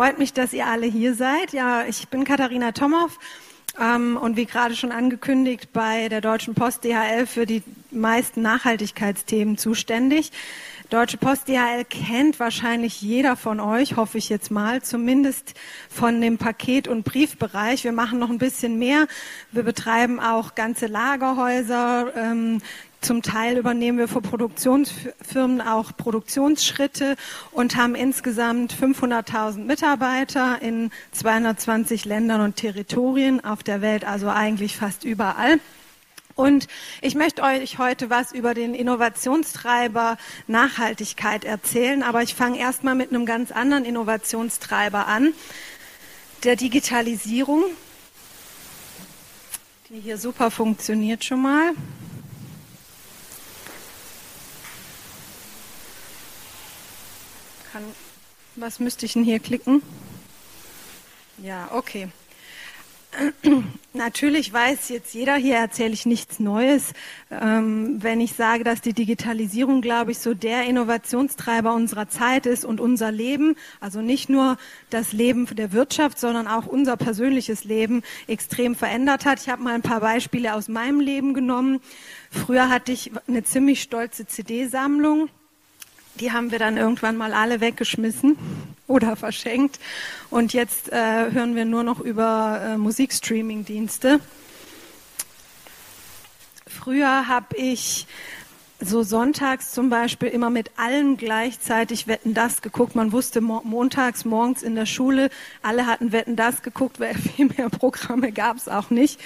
Freut mich, dass ihr alle hier seid. Ja, ich bin Katharina Tomow ähm, und wie gerade schon angekündigt bei der Deutschen Post DHL für die meisten Nachhaltigkeitsthemen zuständig. Deutsche Post DHL kennt wahrscheinlich jeder von euch, hoffe ich jetzt mal, zumindest von dem Paket- und Briefbereich. Wir machen noch ein bisschen mehr. Wir betreiben auch ganze Lagerhäuser, ähm, zum Teil übernehmen wir für Produktionsfirmen auch Produktionsschritte und haben insgesamt 500.000 Mitarbeiter in 220 Ländern und Territorien auf der Welt, also eigentlich fast überall. Und ich möchte euch heute was über den Innovationstreiber Nachhaltigkeit erzählen, aber ich fange erstmal mit einem ganz anderen Innovationstreiber an, der Digitalisierung, die hier super funktioniert schon mal. Kann, was müsste ich denn hier klicken? Ja, okay. Natürlich weiß jetzt jeder, hier erzähle ich nichts Neues, ähm, wenn ich sage, dass die Digitalisierung, glaube ich, so der Innovationstreiber unserer Zeit ist und unser Leben, also nicht nur das Leben der Wirtschaft, sondern auch unser persönliches Leben extrem verändert hat. Ich habe mal ein paar Beispiele aus meinem Leben genommen. Früher hatte ich eine ziemlich stolze CD-Sammlung die haben wir dann irgendwann mal alle weggeschmissen oder verschenkt. Und jetzt äh, hören wir nur noch über äh, Musikstreaming-Dienste. Früher habe ich so sonntags zum Beispiel immer mit allen gleichzeitig Wetten das geguckt. Man wusste mo montags morgens in der Schule, alle hatten Wetten das geguckt, weil viel mehr Programme gab es auch nicht.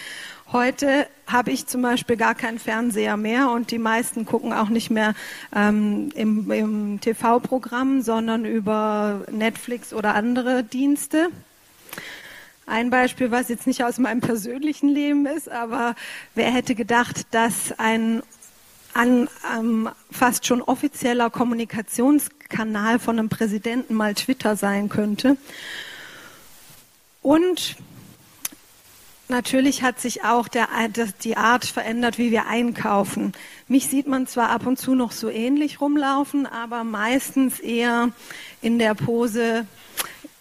Heute habe ich zum Beispiel gar keinen Fernseher mehr und die meisten gucken auch nicht mehr ähm, im, im TV-Programm, sondern über Netflix oder andere Dienste. Ein Beispiel, was jetzt nicht aus meinem persönlichen Leben ist, aber wer hätte gedacht, dass ein an, ähm, fast schon offizieller Kommunikationskanal von einem Präsidenten mal Twitter sein könnte. Und Natürlich hat sich auch der, die Art verändert, wie wir einkaufen. Mich sieht man zwar ab und zu noch so ähnlich rumlaufen, aber meistens eher in der Pose,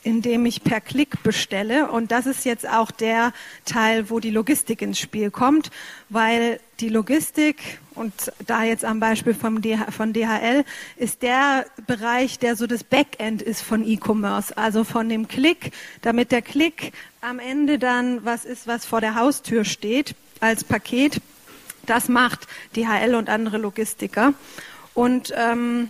indem ich per Klick bestelle. Und das ist jetzt auch der Teil, wo die Logistik ins Spiel kommt, weil die Logistik, und da jetzt am Beispiel vom von DHL, ist der Bereich, der so das Backend ist von E-Commerce, also von dem Klick, damit der Klick am Ende dann was ist, was vor der Haustür steht als Paket. Das macht DHL und andere Logistiker. Und ähm,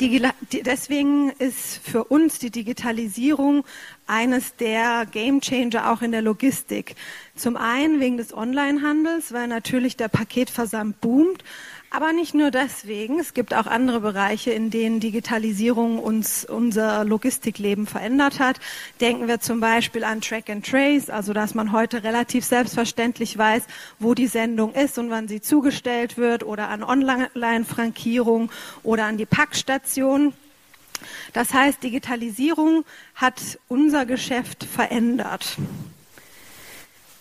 deswegen ist für uns die Digitalisierung eines der Gamechanger auch in der Logistik. Zum einen wegen des Onlinehandels, weil natürlich der Paketversand boomt, aber nicht nur deswegen. Es gibt auch andere Bereiche, in denen Digitalisierung uns unser Logistikleben verändert hat. Denken wir zum Beispiel an Track and Trace, also dass man heute relativ selbstverständlich weiß, wo die Sendung ist und wann sie zugestellt wird, oder an Online-Frankierung oder an die Packstation. Das heißt, Digitalisierung hat unser Geschäft verändert.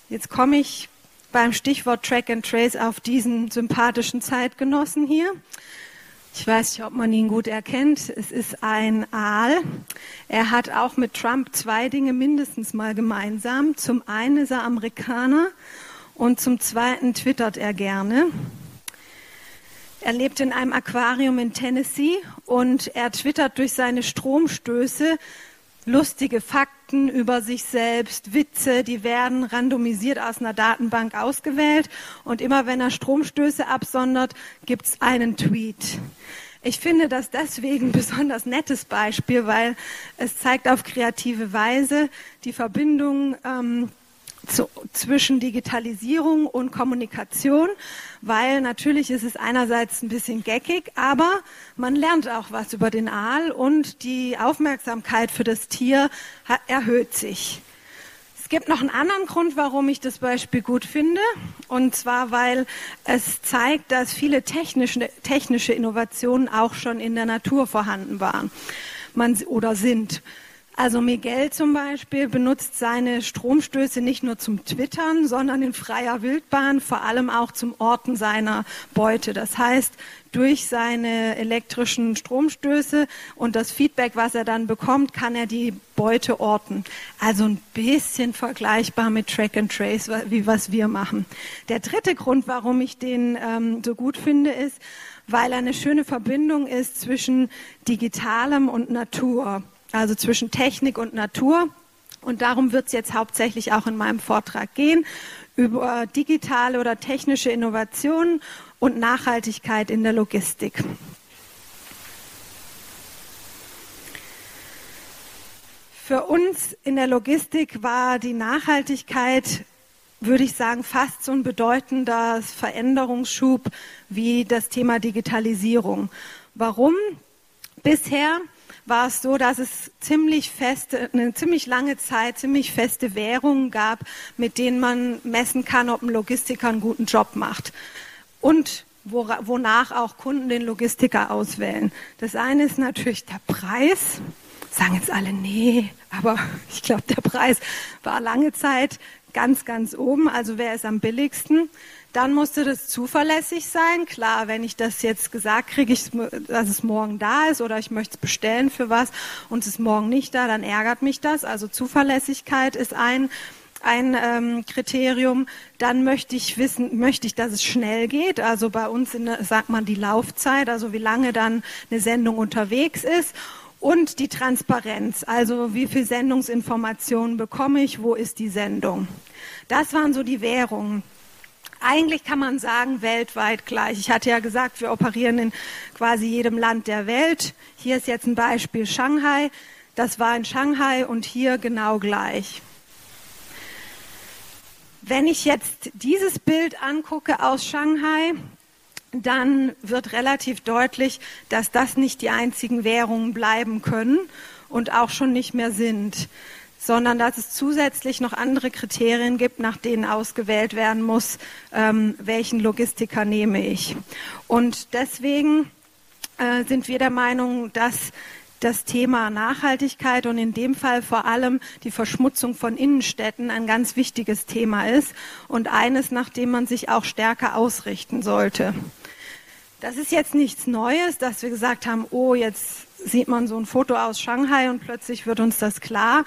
Jetzt komme ich beim Stichwort Track and Trace auf diesen sympathischen Zeitgenossen hier. Ich weiß nicht, ob man ihn gut erkennt. Es ist ein Aal. Er hat auch mit Trump zwei Dinge mindestens mal gemeinsam. Zum einen ist er Amerikaner und zum zweiten twittert er gerne. Er lebt in einem Aquarium in Tennessee und er twittert durch seine Stromstöße lustige Fakten über sich selbst, Witze, die werden randomisiert aus einer Datenbank ausgewählt und immer wenn er Stromstöße absondert, gibt's einen Tweet. Ich finde das deswegen ein besonders nettes Beispiel, weil es zeigt auf kreative Weise die Verbindung ähm, zu, zwischen Digitalisierung und Kommunikation, weil natürlich ist es einerseits ein bisschen geckig, aber man lernt auch was über den Aal und die Aufmerksamkeit für das Tier erhöht sich. Es gibt noch einen anderen Grund, warum ich das Beispiel gut finde, und zwar, weil es zeigt, dass viele technische, technische Innovationen auch schon in der Natur vorhanden waren man, oder sind. Also Miguel zum Beispiel benutzt seine Stromstöße nicht nur zum Twittern, sondern in freier Wildbahn vor allem auch zum Orten seiner Beute. Das heißt, durch seine elektrischen Stromstöße und das Feedback, was er dann bekommt, kann er die Beute orten. Also ein bisschen vergleichbar mit Track and Trace, wie was wir machen. Der dritte Grund, warum ich den ähm, so gut finde, ist, weil er eine schöne Verbindung ist zwischen digitalem und Natur also zwischen Technik und Natur. Und darum wird es jetzt hauptsächlich auch in meinem Vortrag gehen, über digitale oder technische Innovationen und Nachhaltigkeit in der Logistik. Für uns in der Logistik war die Nachhaltigkeit, würde ich sagen, fast so ein bedeutender Veränderungsschub wie das Thema Digitalisierung. Warum? Bisher war es so, dass es ziemlich feste, eine ziemlich lange Zeit ziemlich feste Währungen gab, mit denen man messen kann, ob ein Logistiker einen guten Job macht. Und wonach auch Kunden den Logistiker auswählen. Das eine ist natürlich der Preis. Sagen jetzt alle, nee, aber ich glaube, der Preis war lange Zeit ganz, ganz oben. Also wer ist am billigsten? Dann musste das zuverlässig sein. Klar, wenn ich das jetzt gesagt kriege, dass es morgen da ist oder ich möchte es bestellen für was und es ist morgen nicht da, dann ärgert mich das. Also Zuverlässigkeit ist ein ein ähm, Kriterium. Dann möchte ich wissen, möchte ich, dass es schnell geht. Also bei uns in, sagt man die Laufzeit, also wie lange dann eine Sendung unterwegs ist. Und die Transparenz, also wie viel Sendungsinformationen bekomme ich, wo ist die Sendung. Das waren so die Währungen eigentlich kann man sagen, weltweit gleich. Ich hatte ja gesagt, wir operieren in quasi jedem Land der Welt. Hier ist jetzt ein Beispiel Shanghai. Das war in Shanghai und hier genau gleich. Wenn ich jetzt dieses Bild angucke aus Shanghai, dann wird relativ deutlich, dass das nicht die einzigen Währungen bleiben können und auch schon nicht mehr sind sondern dass es zusätzlich noch andere Kriterien gibt, nach denen ausgewählt werden muss, ähm, welchen Logistiker nehme ich. Und deswegen äh, sind wir der Meinung, dass das Thema Nachhaltigkeit und in dem Fall vor allem die Verschmutzung von Innenstädten ein ganz wichtiges Thema ist und eines, nach dem man sich auch stärker ausrichten sollte. Das ist jetzt nichts Neues, dass wir gesagt haben, oh, jetzt sieht man so ein Foto aus Shanghai und plötzlich wird uns das klar.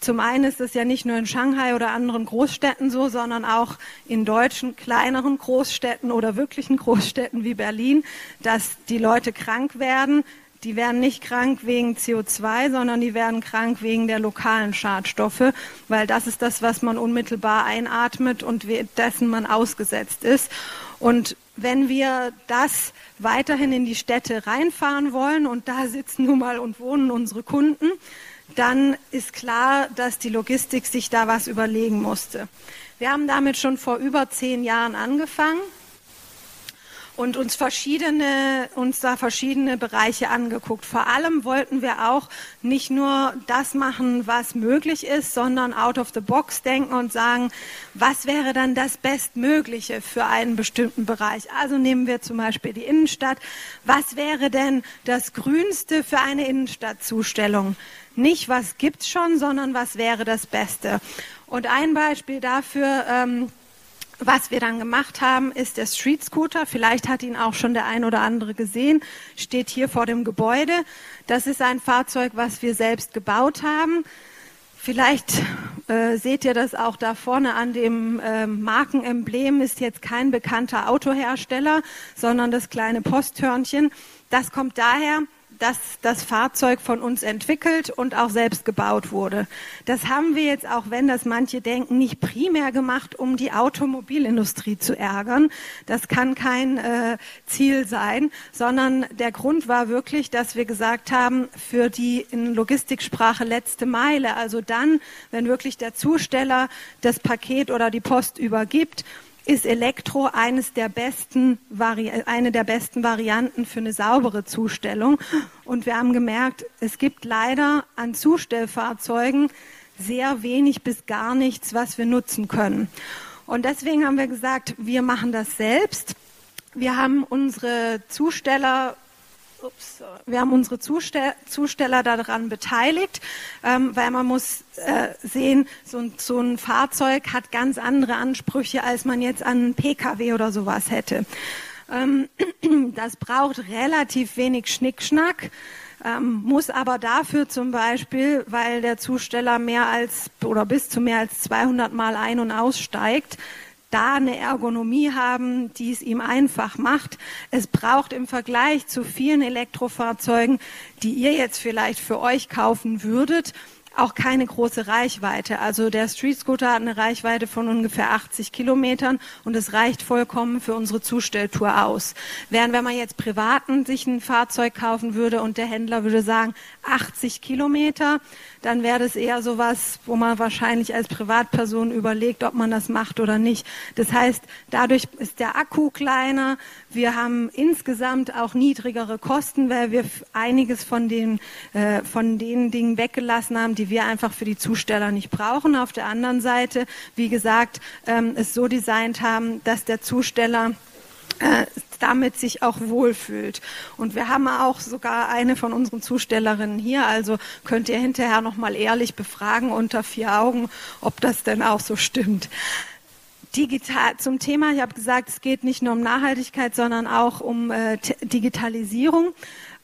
Zum einen ist es ja nicht nur in Shanghai oder anderen Großstädten so, sondern auch in deutschen kleineren Großstädten oder wirklichen Großstädten wie Berlin, dass die Leute krank werden. Die werden nicht krank wegen CO2, sondern die werden krank wegen der lokalen Schadstoffe, weil das ist das, was man unmittelbar einatmet und dessen man ausgesetzt ist. Und wenn wir das weiterhin in die Städte reinfahren wollen, und da sitzen nun mal und wohnen unsere Kunden, dann ist klar, dass die Logistik sich da was überlegen musste. Wir haben damit schon vor über zehn Jahren angefangen und uns verschiedene, uns da verschiedene Bereiche angeguckt. Vor allem wollten wir auch nicht nur das machen, was möglich ist, sondern out of the box denken und sagen, was wäre dann das Bestmögliche für einen bestimmten Bereich? Also nehmen wir zum Beispiel die Innenstadt. Was wäre denn das Grünste für eine Innenstadtzustellung? nicht, was gibt's schon, sondern was wäre das Beste. Und ein Beispiel dafür, ähm, was wir dann gemacht haben, ist der Street Scooter. Vielleicht hat ihn auch schon der ein oder andere gesehen. Steht hier vor dem Gebäude. Das ist ein Fahrzeug, was wir selbst gebaut haben. Vielleicht äh, seht ihr das auch da vorne an dem äh, Markenemblem. Ist jetzt kein bekannter Autohersteller, sondern das kleine Posthörnchen. Das kommt daher, dass das Fahrzeug von uns entwickelt und auch selbst gebaut wurde. Das haben wir jetzt, auch wenn das manche denken, nicht primär gemacht, um die Automobilindustrie zu ärgern. Das kann kein äh, Ziel sein, sondern der Grund war wirklich, dass wir gesagt haben, für die in Logistiksprache letzte Meile, also dann, wenn wirklich der Zusteller das Paket oder die Post übergibt, ist Elektro eines der besten eine der besten Varianten für eine saubere Zustellung. Und wir haben gemerkt, es gibt leider an Zustellfahrzeugen sehr wenig bis gar nichts, was wir nutzen können. Und deswegen haben wir gesagt, wir machen das selbst. Wir haben unsere Zusteller ups, wir haben unsere Zustell Zusteller daran beteiligt, ähm, weil man muss äh, sehen, so ein, so ein Fahrzeug hat ganz andere Ansprüche, als man jetzt an einen Pkw oder sowas hätte. Ähm, das braucht relativ wenig Schnickschnack. Ähm, muss aber dafür zum Beispiel, weil der Zusteller mehr als oder bis zu mehr als 200 Mal ein- und aussteigt, da eine Ergonomie haben, die es ihm einfach macht. Es braucht im Vergleich zu vielen Elektrofahrzeugen, die ihr jetzt vielleicht für euch kaufen würdet, auch keine große Reichweite. Also der Street Scooter hat eine Reichweite von ungefähr 80 Kilometern und es reicht vollkommen für unsere Zustelltour aus. Während wenn man jetzt privaten sich ein Fahrzeug kaufen würde und der Händler würde sagen 80 Kilometer, dann wäre das eher so was, wo man wahrscheinlich als Privatperson überlegt, ob man das macht oder nicht. Das heißt, dadurch ist der Akku kleiner. Wir haben insgesamt auch niedrigere Kosten, weil wir einiges von den, äh, von den Dingen weggelassen haben, die wir einfach für die Zusteller nicht brauchen. Auf der anderen Seite, wie gesagt, ähm, es so designt haben, dass der Zusteller äh, damit sich auch wohlfühlt. Und wir haben auch sogar eine von unseren Zustellerinnen hier, also könnt ihr hinterher nochmal ehrlich befragen unter vier Augen, ob das denn auch so stimmt. Digital, zum Thema, ich habe gesagt, es geht nicht nur um Nachhaltigkeit, sondern auch um äh, Digitalisierung.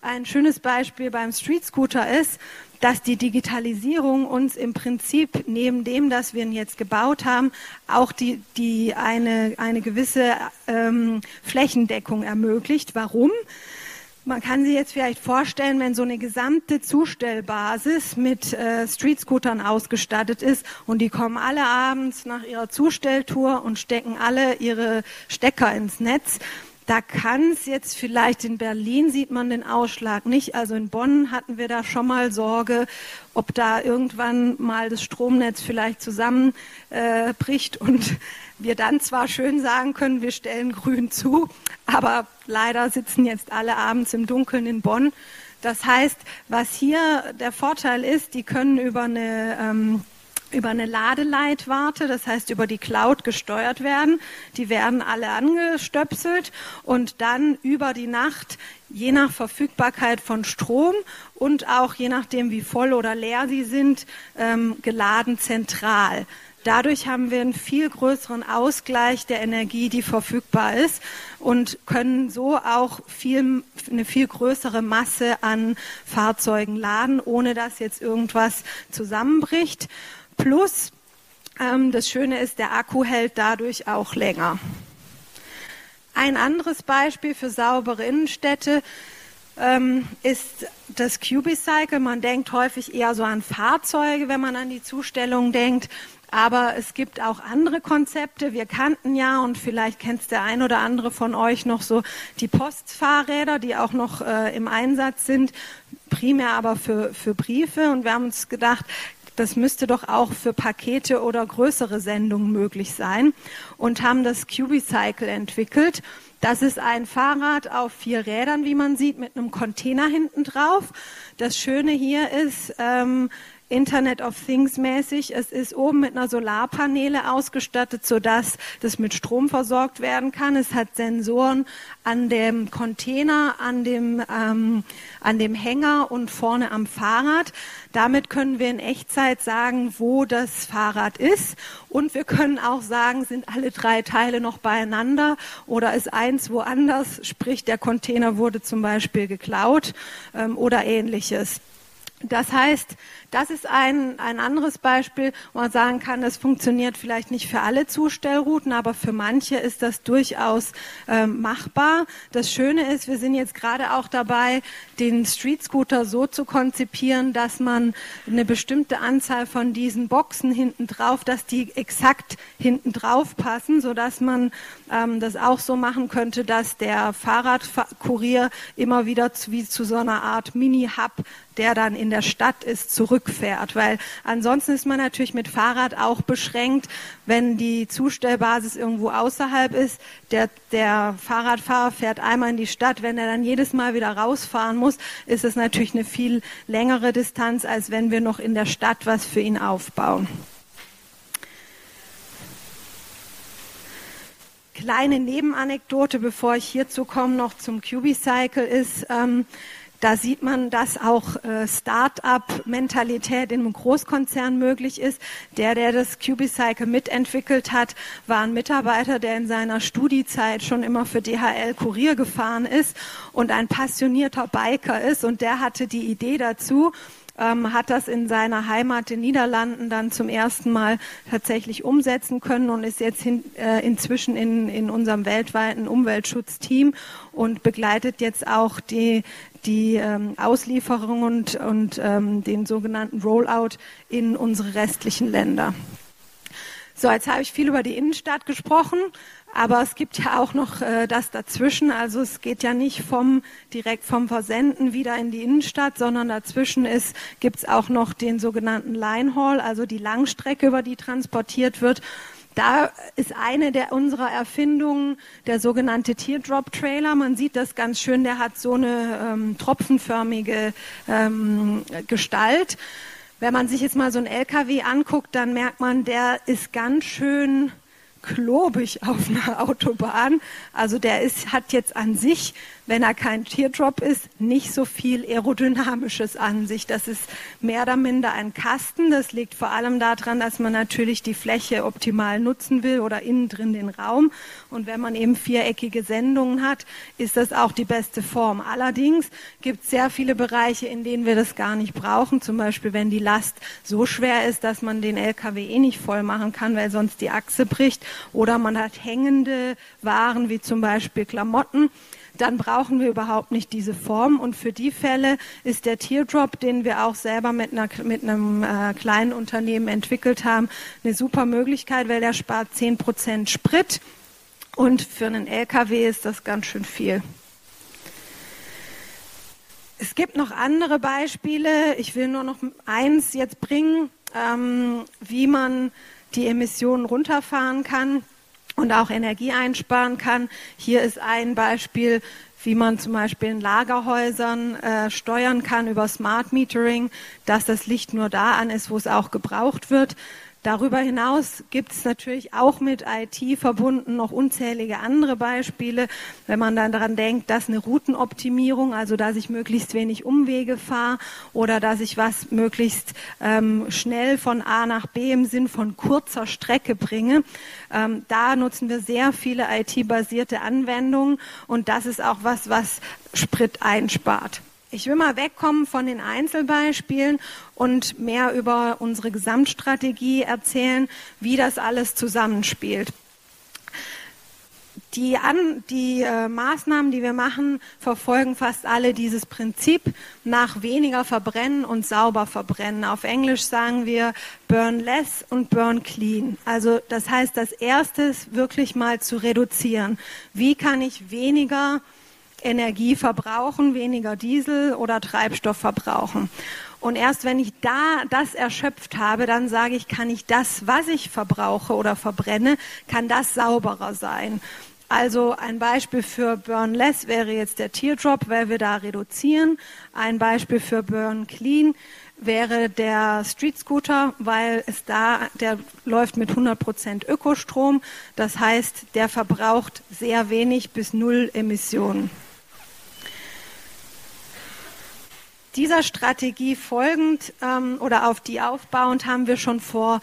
Ein schönes Beispiel beim Street Scooter ist, dass die Digitalisierung uns im Prinzip neben dem, dass wir ihn jetzt gebaut haben, auch die, die eine, eine gewisse ähm, Flächendeckung ermöglicht. Warum? Man kann sich jetzt vielleicht vorstellen, wenn so eine gesamte Zustellbasis mit äh, Streetscootern ausgestattet ist und die kommen alle abends nach ihrer Zustelltour und stecken alle ihre Stecker ins Netz, da kann es jetzt vielleicht in Berlin sieht man den Ausschlag nicht. Also in Bonn hatten wir da schon mal Sorge, ob da irgendwann mal das Stromnetz vielleicht zusammenbricht äh, und wir dann zwar schön sagen können, wir stellen grün zu, aber leider sitzen jetzt alle abends im Dunkeln in Bonn. Das heißt, was hier der Vorteil ist, die können über eine ähm, über eine Ladeleitwarte, das heißt über die Cloud gesteuert werden. Die werden alle angestöpselt und dann über die Nacht, je nach Verfügbarkeit von Strom und auch je nachdem, wie voll oder leer sie sind, ähm, geladen zentral. Dadurch haben wir einen viel größeren Ausgleich der Energie, die verfügbar ist und können so auch viel, eine viel größere Masse an Fahrzeugen laden, ohne dass jetzt irgendwas zusammenbricht. Plus, ähm, das Schöne ist, der Akku hält dadurch auch länger. Ein anderes Beispiel für saubere Innenstädte ähm, ist das Cubicycle. Man denkt häufig eher so an Fahrzeuge, wenn man an die Zustellung denkt. Aber es gibt auch andere Konzepte. Wir kannten ja, und vielleicht kennt es der ein oder andere von euch noch so, die Postfahrräder, die auch noch äh, im Einsatz sind, primär aber für, für Briefe. Und wir haben uns gedacht, das müsste doch auch für Pakete oder größere Sendungen möglich sein und haben das Cubicycle entwickelt. Das ist ein Fahrrad auf vier Rädern, wie man sieht, mit einem Container hinten drauf. Das Schöne hier ist, ähm, Internet of Things mäßig. Es ist oben mit einer Solarpaneele ausgestattet, sodass das mit Strom versorgt werden kann. Es hat Sensoren an dem Container, an dem, ähm, an dem Hänger und vorne am Fahrrad. Damit können wir in Echtzeit sagen, wo das Fahrrad ist. Und wir können auch sagen, sind alle drei Teile noch beieinander oder ist eins woanders, sprich der Container wurde zum Beispiel geklaut ähm, oder ähnliches. Das heißt, das ist ein, ein anderes Beispiel, wo man sagen kann, es funktioniert vielleicht nicht für alle Zustellrouten, aber für manche ist das durchaus ähm, machbar. Das Schöne ist, wir sind jetzt gerade auch dabei, den Street Scooter so zu konzipieren, dass man eine bestimmte Anzahl von diesen Boxen hinten drauf, dass die exakt hinten drauf passen, so dass man ähm, das auch so machen könnte, dass der Fahrradkurier immer wieder zu, wie zu so einer Art Mini-Hub, der dann in der Stadt ist, zurück zurückfährt, weil ansonsten ist man natürlich mit Fahrrad auch beschränkt, wenn die Zustellbasis irgendwo außerhalb ist. Der, der Fahrradfahrer fährt einmal in die Stadt, wenn er dann jedes Mal wieder rausfahren muss, ist es natürlich eine viel längere Distanz, als wenn wir noch in der Stadt was für ihn aufbauen. kleine Nebenanekdote, bevor ich hierzu komme, noch zum Cubicycle ist, ähm, da sieht man, dass auch äh, Start-up-Mentalität in einem Großkonzern möglich ist. Der, der das Cubicycle mitentwickelt hat, war ein Mitarbeiter, der in seiner Studiezeit schon immer für DHL Kurier gefahren ist und ein passionierter Biker ist. Und der hatte die Idee dazu, ähm, hat das in seiner Heimat den Niederlanden dann zum ersten Mal tatsächlich umsetzen können und ist jetzt hin, äh, inzwischen in, in unserem weltweiten Umweltschutzteam und begleitet jetzt auch die, die ähm, Auslieferung und, und ähm, den sogenannten Rollout in unsere restlichen Länder. So, jetzt habe ich viel über die Innenstadt gesprochen. Aber es gibt ja auch noch äh, das dazwischen. Also es geht ja nicht vom direkt vom Versenden wieder in die Innenstadt, sondern dazwischen ist gibt es auch noch den sogenannten Line Haul, also die Langstrecke, über die transportiert wird. Da ist eine der unserer Erfindungen der sogenannte Teardrop Trailer. Man sieht das ganz schön. Der hat so eine ähm, tropfenförmige ähm, Gestalt. Wenn man sich jetzt mal so einen LKW anguckt, dann merkt man, der ist ganz schön klobig auf einer Autobahn. Also der ist, hat jetzt an sich wenn er kein Teardrop ist, nicht so viel Aerodynamisches an sich. Das ist mehr oder minder ein Kasten. Das liegt vor allem daran, dass man natürlich die Fläche optimal nutzen will oder innen drin den Raum. Und wenn man eben viereckige Sendungen hat, ist das auch die beste Form. Allerdings gibt es sehr viele Bereiche, in denen wir das gar nicht brauchen. Zum Beispiel, wenn die Last so schwer ist, dass man den LKW eh nicht voll machen kann, weil sonst die Achse bricht. Oder man hat hängende Waren, wie zum Beispiel Klamotten dann brauchen wir überhaupt nicht diese Form. Und für die Fälle ist der Teardrop, den wir auch selber mit, einer, mit einem äh, kleinen Unternehmen entwickelt haben, eine super Möglichkeit, weil der spart 10 Prozent Sprit. Und für einen LKW ist das ganz schön viel. Es gibt noch andere Beispiele. Ich will nur noch eins jetzt bringen, ähm, wie man die Emissionen runterfahren kann und auch Energie einsparen kann. Hier ist ein Beispiel, wie man zum Beispiel in Lagerhäusern äh, steuern kann über Smart Metering, dass das Licht nur da an ist, wo es auch gebraucht wird. Darüber hinaus gibt es natürlich auch mit IT verbunden noch unzählige andere Beispiele, wenn man dann daran denkt, dass eine Routenoptimierung, also dass ich möglichst wenig Umwege fahre oder dass ich was möglichst ähm, schnell von A nach B im Sinn von kurzer Strecke bringe. Ähm, da nutzen wir sehr viele IT-basierte Anwendungen und das ist auch was, was Sprit einspart. Ich will mal wegkommen von den Einzelbeispielen und mehr über unsere Gesamtstrategie erzählen, wie das alles zusammenspielt. Die, An die äh, Maßnahmen, die wir machen, verfolgen fast alle dieses Prinzip nach weniger verbrennen und sauber verbrennen. Auf Englisch sagen wir burn less und burn clean. Also das heißt, das erste ist wirklich mal zu reduzieren. Wie kann ich weniger Energie verbrauchen, weniger Diesel oder Treibstoff verbrauchen. Und erst wenn ich da das erschöpft habe, dann sage ich, kann ich das, was ich verbrauche oder verbrenne, kann das sauberer sein. Also ein Beispiel für Burn Less wäre jetzt der Teardrop, weil wir da reduzieren. Ein Beispiel für Burn Clean wäre der Street Scooter, weil es da, der läuft mit 100 Prozent Ökostrom. Das heißt, der verbraucht sehr wenig bis null Emissionen. Dieser Strategie folgend ähm, oder auf die aufbauend haben wir schon vor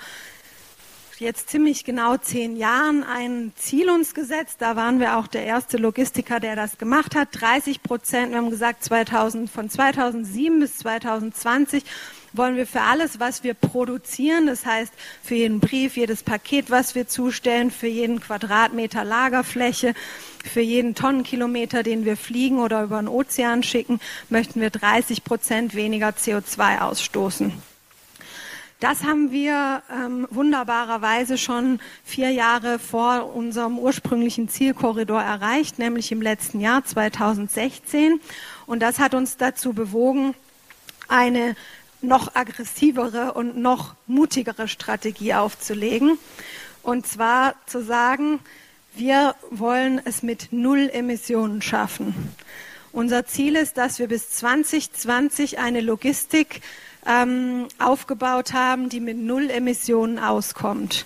jetzt ziemlich genau zehn Jahren ein Ziel uns gesetzt. Da waren wir auch der erste Logistiker, der das gemacht hat. 30 Prozent, wir haben gesagt, 2000, von 2007 bis 2020 wollen wir für alles, was wir produzieren, das heißt für jeden Brief, jedes Paket, was wir zustellen, für jeden Quadratmeter Lagerfläche, für jeden Tonnenkilometer, den wir fliegen oder über den Ozean schicken, möchten wir 30 Prozent weniger CO2 ausstoßen. Das haben wir ähm, wunderbarerweise schon vier Jahre vor unserem ursprünglichen Zielkorridor erreicht, nämlich im letzten Jahr 2016. Und das hat uns dazu bewogen, eine noch aggressivere und noch mutigere Strategie aufzulegen. Und zwar zu sagen, wir wollen es mit Null Emissionen schaffen. Unser Ziel ist, dass wir bis 2020 eine Logistik ähm, aufgebaut haben, die mit Null Emissionen auskommt.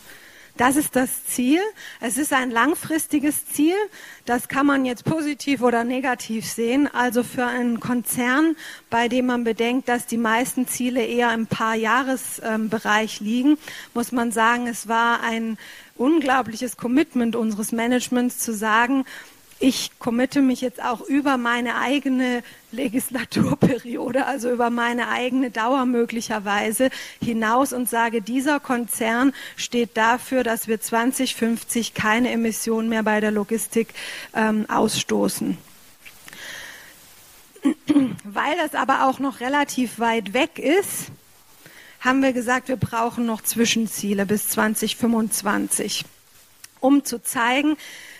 Das ist das Ziel. Es ist ein langfristiges Ziel. Das kann man jetzt positiv oder negativ sehen. Also für einen Konzern, bei dem man bedenkt, dass die meisten Ziele eher im Paar-Jahres-Bereich liegen, muss man sagen, es war ein unglaubliches Commitment unseres Managements zu sagen, ich committe mich jetzt auch über meine eigene Legislaturperiode, also über meine eigene Dauer möglicherweise hinaus und sage, dieser Konzern steht dafür, dass wir 2050 keine Emissionen mehr bei der Logistik ähm, ausstoßen. Weil das aber auch noch relativ weit weg ist, haben wir gesagt, wir brauchen noch Zwischenziele bis 2025, um zu zeigen,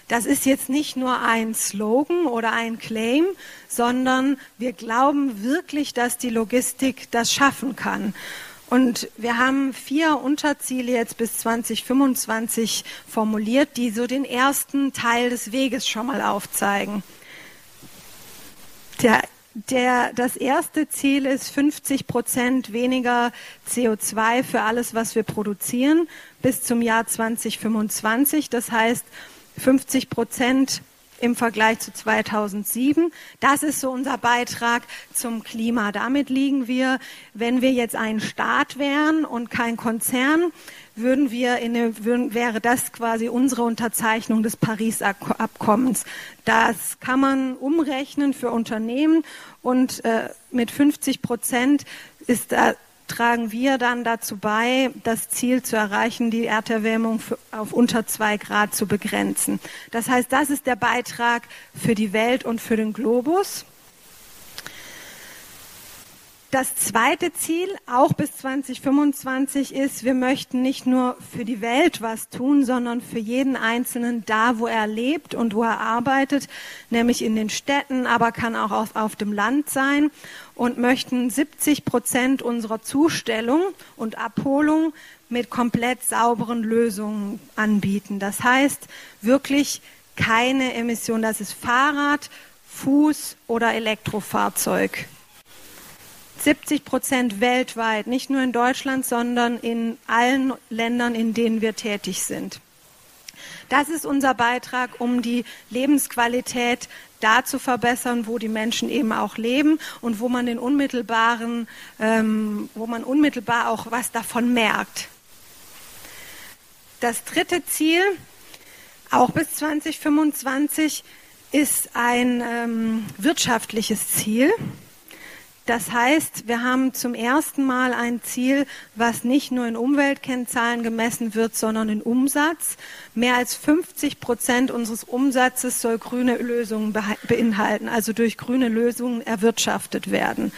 das ist jetzt nicht nur ein Slogan oder ein Claim, sondern wir glauben wirklich, dass die Logistik das schaffen kann. Und wir haben vier Unterziele jetzt bis 2025 formuliert, die so den ersten Teil des Weges schon mal aufzeigen. Der, der, das erste Ziel ist 50 Prozent weniger CO2 für alles, was wir produzieren bis zum Jahr 2025. Das heißt, 50 Prozent im Vergleich zu 2007. Das ist so unser Beitrag zum Klima. Damit liegen wir, wenn wir jetzt ein Staat wären und kein Konzern, würden wir in eine, würden, wäre das quasi unsere Unterzeichnung des Paris-Abkommens. Das kann man umrechnen für Unternehmen und äh, mit 50 Prozent ist da tragen wir dann dazu bei, das Ziel zu erreichen, die Erderwärmung auf unter zwei Grad zu begrenzen. Das heißt, das ist der Beitrag für die Welt und für den Globus. Das zweite Ziel, auch bis 2025, ist, wir möchten nicht nur für die Welt was tun, sondern für jeden Einzelnen da, wo er lebt und wo er arbeitet, nämlich in den Städten, aber kann auch auf, auf dem Land sein und möchten 70 Prozent unserer Zustellung und Abholung mit komplett sauberen Lösungen anbieten. Das heißt wirklich keine Emission. Das ist Fahrrad, Fuß oder Elektrofahrzeug. 70 Prozent weltweit, nicht nur in Deutschland, sondern in allen Ländern, in denen wir tätig sind. Das ist unser Beitrag, um die Lebensqualität da zu verbessern, wo die Menschen eben auch leben und wo man den unmittelbaren, ähm, wo man unmittelbar auch was davon merkt. Das dritte Ziel, auch bis 2025, ist ein ähm, wirtschaftliches Ziel. Das heißt, wir haben zum ersten Mal ein Ziel, was nicht nur in Umweltkennzahlen gemessen wird, sondern in Umsatz. Mehr als 50 Prozent unseres Umsatzes soll grüne Lösungen beinhalten, also durch grüne Lösungen erwirtschaftet werden.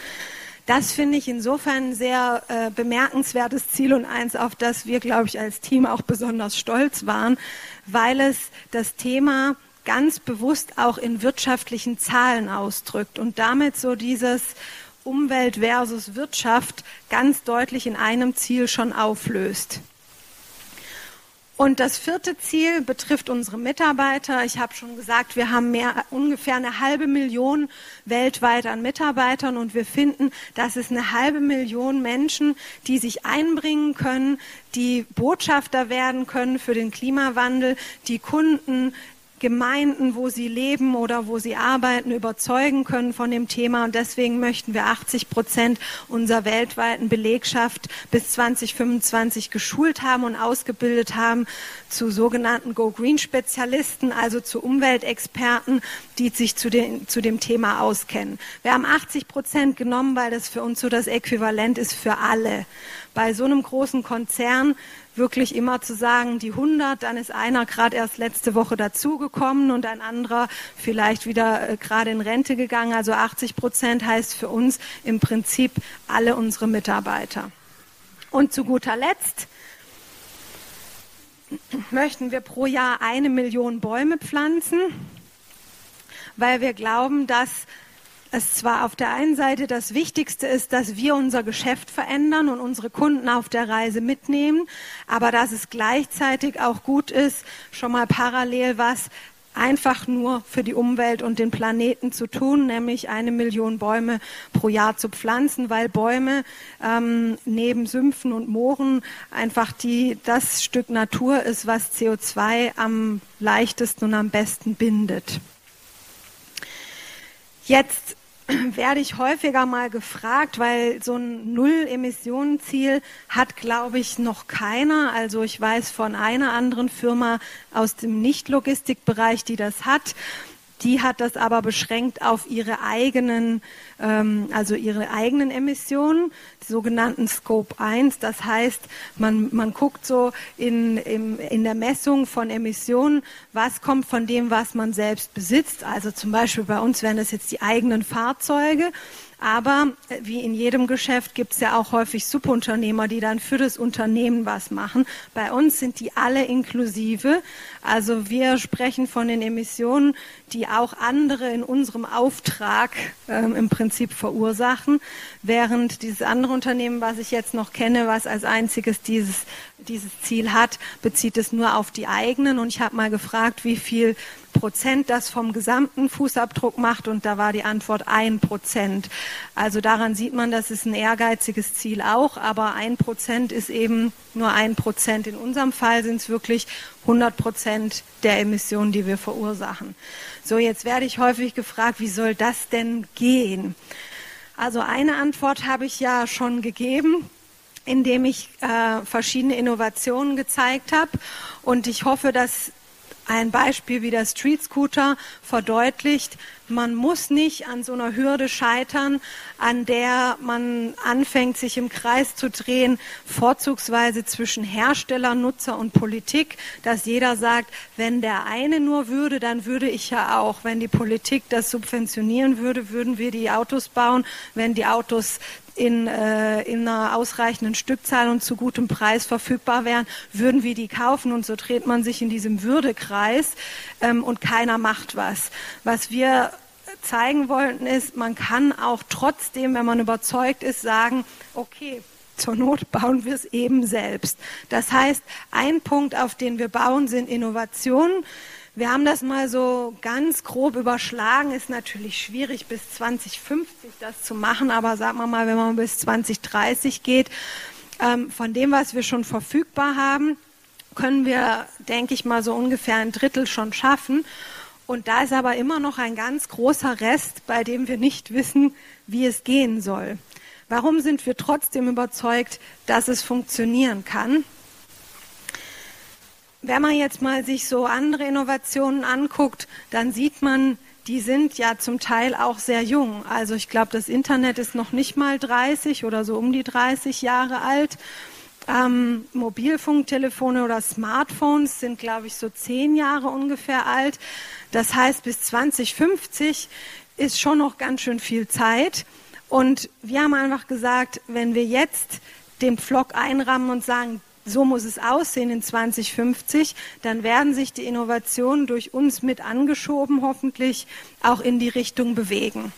Das finde ich insofern ein sehr äh, bemerkenswertes Ziel und eins, auf das wir, glaube ich, als Team auch besonders stolz waren, weil es das Thema ganz bewusst auch in wirtschaftlichen Zahlen ausdrückt und damit so dieses Umwelt versus Wirtschaft ganz deutlich in einem Ziel schon auflöst. Und das vierte Ziel betrifft unsere Mitarbeiter. Ich habe schon gesagt, wir haben mehr, ungefähr eine halbe Million weltweit an Mitarbeitern und wir finden, dass es eine halbe Million Menschen, die sich einbringen können, die Botschafter werden können für den Klimawandel, die Kunden Gemeinden, wo sie leben oder wo sie arbeiten, überzeugen können von dem Thema. Und deswegen möchten wir 80 Prozent unserer weltweiten Belegschaft bis 2025 geschult haben und ausgebildet haben zu sogenannten Go Green Spezialisten, also zu Umweltexperten, die sich zu, den, zu dem Thema auskennen. Wir haben 80 Prozent genommen, weil das für uns so das Äquivalent ist für alle. Bei so einem großen Konzern wirklich immer zu sagen, die 100, dann ist einer gerade erst letzte Woche dazugekommen und ein anderer vielleicht wieder äh, gerade in Rente gegangen. Also 80 Prozent heißt für uns im Prinzip alle unsere Mitarbeiter. Und zu guter Letzt möchten wir pro Jahr eine Million Bäume pflanzen, weil wir glauben, dass es zwar auf der einen Seite das Wichtigste ist, dass wir unser Geschäft verändern und unsere Kunden auf der Reise mitnehmen, aber dass es gleichzeitig auch gut ist, schon mal parallel was einfach nur für die Umwelt und den Planeten zu tun, nämlich eine Million Bäume pro Jahr zu pflanzen, weil Bäume ähm, neben Sümpfen und Mooren einfach die, das Stück Natur ist, was CO2 am leichtesten und am besten bindet. Jetzt werde ich häufiger mal gefragt, weil so ein Null-Emissionen-Ziel hat, glaube ich, noch keiner. Also ich weiß von einer anderen Firma aus dem Nicht-Logistikbereich, die das hat. Die hat das aber beschränkt auf ihre eigenen, ähm, also ihre eigenen Emissionen, die sogenannten Scope 1. Das heißt, man, man guckt so in, in, in der Messung von Emissionen, was kommt von dem, was man selbst besitzt. Also zum Beispiel bei uns wären das jetzt die eigenen Fahrzeuge. Aber äh, wie in jedem Geschäft gibt es ja auch häufig Subunternehmer, die dann für das Unternehmen was machen. Bei uns sind die alle inklusive. Also wir sprechen von den Emissionen, die auch andere in unserem Auftrag ähm, im Prinzip verursachen, während dieses andere Unternehmen, was ich jetzt noch kenne, was als einziges dieses, dieses Ziel hat, bezieht es nur auf die eigenen. Und ich habe mal gefragt, wie viel Prozent das vom gesamten Fußabdruck macht und da war die Antwort ein Prozent. Also daran sieht man, das ist ein ehrgeiziges Ziel auch, aber ein Prozent ist eben nur ein Prozent. In unserem Fall sind es wirklich 100 Prozent der Emissionen, die wir verursachen. So, jetzt werde ich häufig gefragt, wie soll das denn gehen? Also eine Antwort habe ich ja schon gegeben indem ich äh, verschiedene Innovationen gezeigt habe. Und ich hoffe, dass ein Beispiel wie der Street Scooter verdeutlicht, man muss nicht an so einer Hürde scheitern, an der man anfängt, sich im Kreis zu drehen, vorzugsweise zwischen Hersteller, Nutzer und Politik, dass jeder sagt, wenn der eine nur würde, dann würde ich ja auch. Wenn die Politik das subventionieren würde, würden wir die Autos bauen. Wenn die Autos in, äh, in einer ausreichenden Stückzahl und zu gutem Preis verfügbar wären, würden wir die kaufen. Und so dreht man sich in diesem Würdekreis ähm, und keiner macht was. Was wir zeigen wollten ist, man kann auch trotzdem, wenn man überzeugt ist, sagen, okay, zur Not bauen wir es eben selbst. Das heißt, ein Punkt, auf den wir bauen, sind Innovationen. Wir haben das mal so ganz grob überschlagen. Ist natürlich schwierig, bis 2050 das zu machen, aber sagen wir mal, wenn man bis 2030 geht, ähm, von dem, was wir schon verfügbar haben, können wir, denke ich mal, so ungefähr ein Drittel schon schaffen. Und da ist aber immer noch ein ganz großer Rest, bei dem wir nicht wissen, wie es gehen soll. Warum sind wir trotzdem überzeugt, dass es funktionieren kann? Wenn man jetzt mal sich so andere Innovationen anguckt, dann sieht man, die sind ja zum Teil auch sehr jung. Also ich glaube, das Internet ist noch nicht mal 30 oder so um die 30 Jahre alt. Ähm, Mobilfunktelefone oder Smartphones sind, glaube ich, so zehn Jahre ungefähr alt. Das heißt, bis 2050 ist schon noch ganz schön viel Zeit. Und wir haben einfach gesagt, wenn wir jetzt den Pflock einrahmen und sagen, so muss es aussehen in 2050, dann werden sich die Innovationen durch uns mit angeschoben, hoffentlich auch in die Richtung bewegen.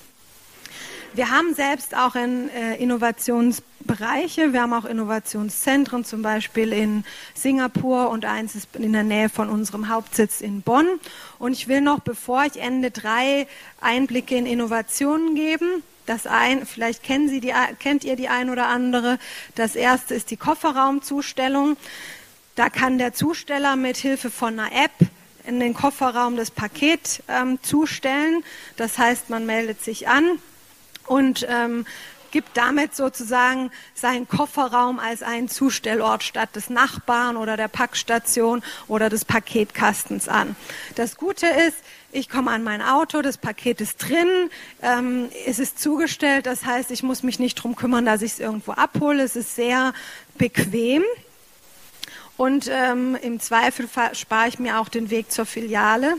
Wir haben selbst auch in, äh, Innovationsbereiche, wir haben auch Innovationszentren, zum Beispiel in Singapur und eins ist in der Nähe von unserem Hauptsitz in Bonn. Und ich will noch, bevor ich ende, drei Einblicke in Innovationen geben. Das ein, vielleicht kennen Sie die, kennt ihr die ein oder andere. Das erste ist die Kofferraumzustellung. Da kann der Zusteller mit Hilfe von einer App in den Kofferraum das Paket ähm, zustellen. Das heißt, man meldet sich an und ähm, gibt damit sozusagen seinen Kofferraum als einen Zustellort statt des Nachbarn oder der Packstation oder des Paketkastens an. Das Gute ist, ich komme an mein Auto, das Paket ist drin, ähm, es ist zugestellt, das heißt, ich muss mich nicht drum kümmern, dass ich es irgendwo abhole. Es ist sehr bequem. Und ähm, im Zweifel spare ich mir auch den Weg zur Filiale.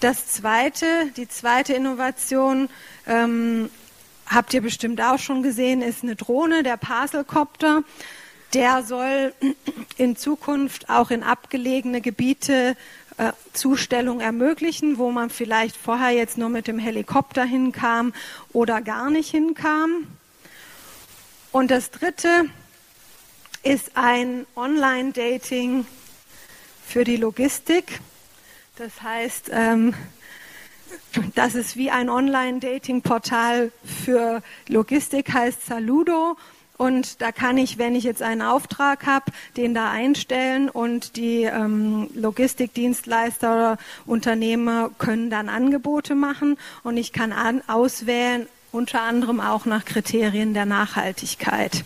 Das zweite, die zweite Innovation, ähm, habt ihr bestimmt auch schon gesehen, ist eine Drohne, der Parcelcopter. Der soll in Zukunft auch in abgelegene Gebiete äh, Zustellung ermöglichen, wo man vielleicht vorher jetzt nur mit dem Helikopter hinkam oder gar nicht hinkam. Und das Dritte ist ein Online-Dating für die Logistik. Das heißt, ähm, das ist wie ein Online-Dating-Portal für Logistik, heißt Saludo. Und da kann ich, wenn ich jetzt einen Auftrag habe, den da einstellen und die ähm, Logistikdienstleister oder Unternehmer können dann Angebote machen und ich kann an, auswählen, unter anderem auch nach Kriterien der Nachhaltigkeit.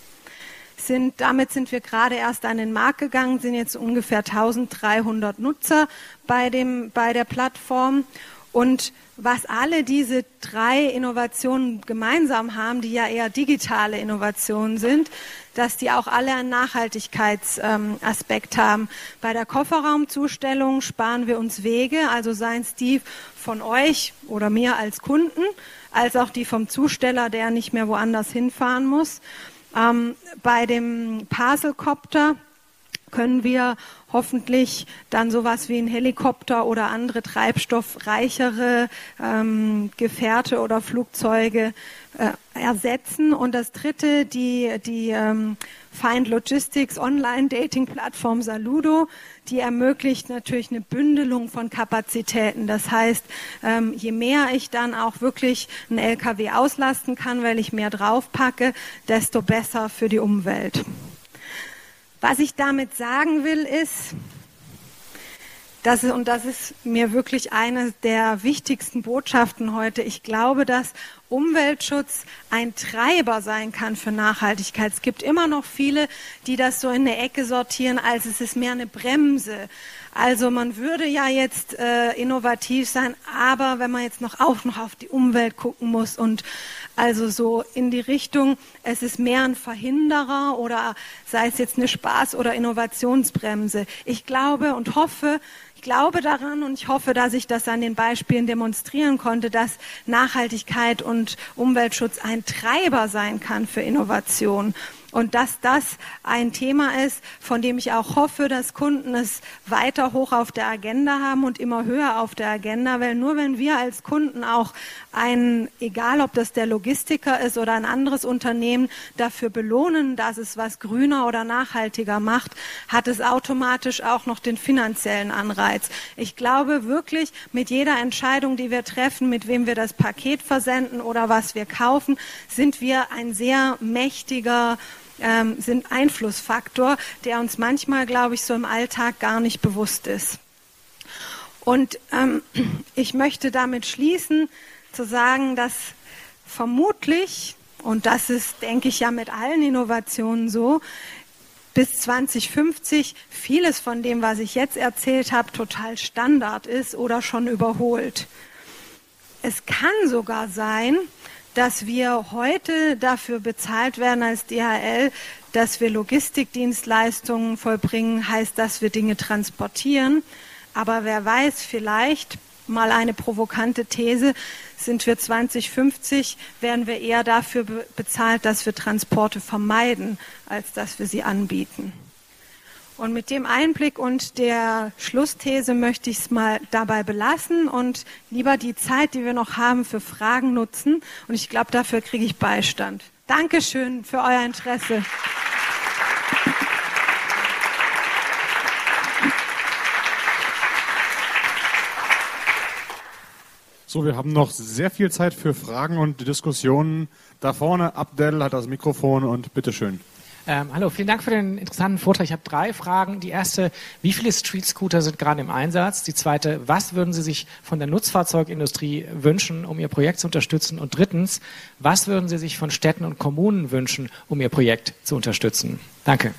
Sind, damit sind wir gerade erst an den Markt gegangen, sind jetzt ungefähr 1300 Nutzer bei, dem, bei der Plattform und was alle diese drei Innovationen gemeinsam haben, die ja eher digitale Innovationen sind, dass die auch alle einen Nachhaltigkeitsaspekt ähm, haben. Bei der Kofferraumzustellung sparen wir uns Wege, also seien es die von euch oder mir als Kunden, als auch die vom Zusteller, der nicht mehr woanders hinfahren muss. Ähm, bei dem Parcelcopter können wir hoffentlich dann sowas wie ein Helikopter oder andere treibstoffreichere ähm, Gefährte oder Flugzeuge äh, ersetzen. Und das dritte, die, die ähm, Find Logistics Online-Dating-Plattform Saludo, die ermöglicht natürlich eine Bündelung von Kapazitäten. Das heißt, ähm, je mehr ich dann auch wirklich einen LKW auslasten kann, weil ich mehr draufpacke, desto besser für die Umwelt. Was ich damit sagen will, ist, dass, und das ist mir wirklich eine der wichtigsten Botschaften heute, ich glaube, dass Umweltschutz ein Treiber sein kann für Nachhaltigkeit. Es gibt immer noch viele, die das so in eine Ecke sortieren, als es ist mehr eine Bremse. Also man würde ja jetzt äh, innovativ sein, aber wenn man jetzt noch auch noch auf die Umwelt gucken muss und also so in die Richtung, es ist mehr ein Verhinderer oder sei es jetzt eine Spaß- oder Innovationsbremse. Ich glaube und hoffe, ich glaube daran und ich hoffe, dass ich das an den Beispielen demonstrieren konnte, dass Nachhaltigkeit und Umweltschutz ein Treiber sein kann für Innovation und dass das ein Thema ist, von dem ich auch hoffe, dass Kunden es weiter hoch auf der Agenda haben und immer höher auf der Agenda, weil nur wenn wir als Kunden auch ein, egal ob das der Logistiker ist oder ein anderes Unternehmen, dafür belohnen, dass es was grüner oder nachhaltiger macht, hat es automatisch auch noch den finanziellen Anreiz. Ich glaube wirklich, mit jeder Entscheidung, die wir treffen, mit wem wir das Paket versenden oder was wir kaufen, sind wir ein sehr mächtiger ähm, sind Einflussfaktor, der uns manchmal, glaube ich, so im Alltag gar nicht bewusst ist. Und ähm, ich möchte damit schließen, zu sagen, dass vermutlich, und das ist, denke ich, ja mit allen Innovationen so, bis 2050 vieles von dem, was ich jetzt erzählt habe, total Standard ist oder schon überholt. Es kann sogar sein, dass wir heute dafür bezahlt werden als DHL, dass wir Logistikdienstleistungen vollbringen, heißt, dass wir Dinge transportieren. Aber wer weiß, vielleicht mal eine provokante These, sind wir 2050, werden wir eher dafür bezahlt, dass wir Transporte vermeiden, als dass wir sie anbieten. Und mit dem Einblick und der Schlussthese möchte ich es mal dabei belassen und lieber die Zeit, die wir noch haben, für Fragen nutzen. Und ich glaube, dafür kriege ich Beistand. Dankeschön für euer Interesse. So, wir haben noch sehr viel Zeit für Fragen und Diskussionen. Da vorne, Abdel hat das Mikrofon und bitteschön. Ähm, hallo, vielen Dank für den interessanten Vortrag. Ich habe drei Fragen. Die erste, wie viele Street Scooter sind gerade im Einsatz? Die zweite, was würden Sie sich von der Nutzfahrzeugindustrie wünschen, um Ihr Projekt zu unterstützen? Und drittens, was würden Sie sich von Städten und Kommunen wünschen, um Ihr Projekt zu unterstützen? Danke.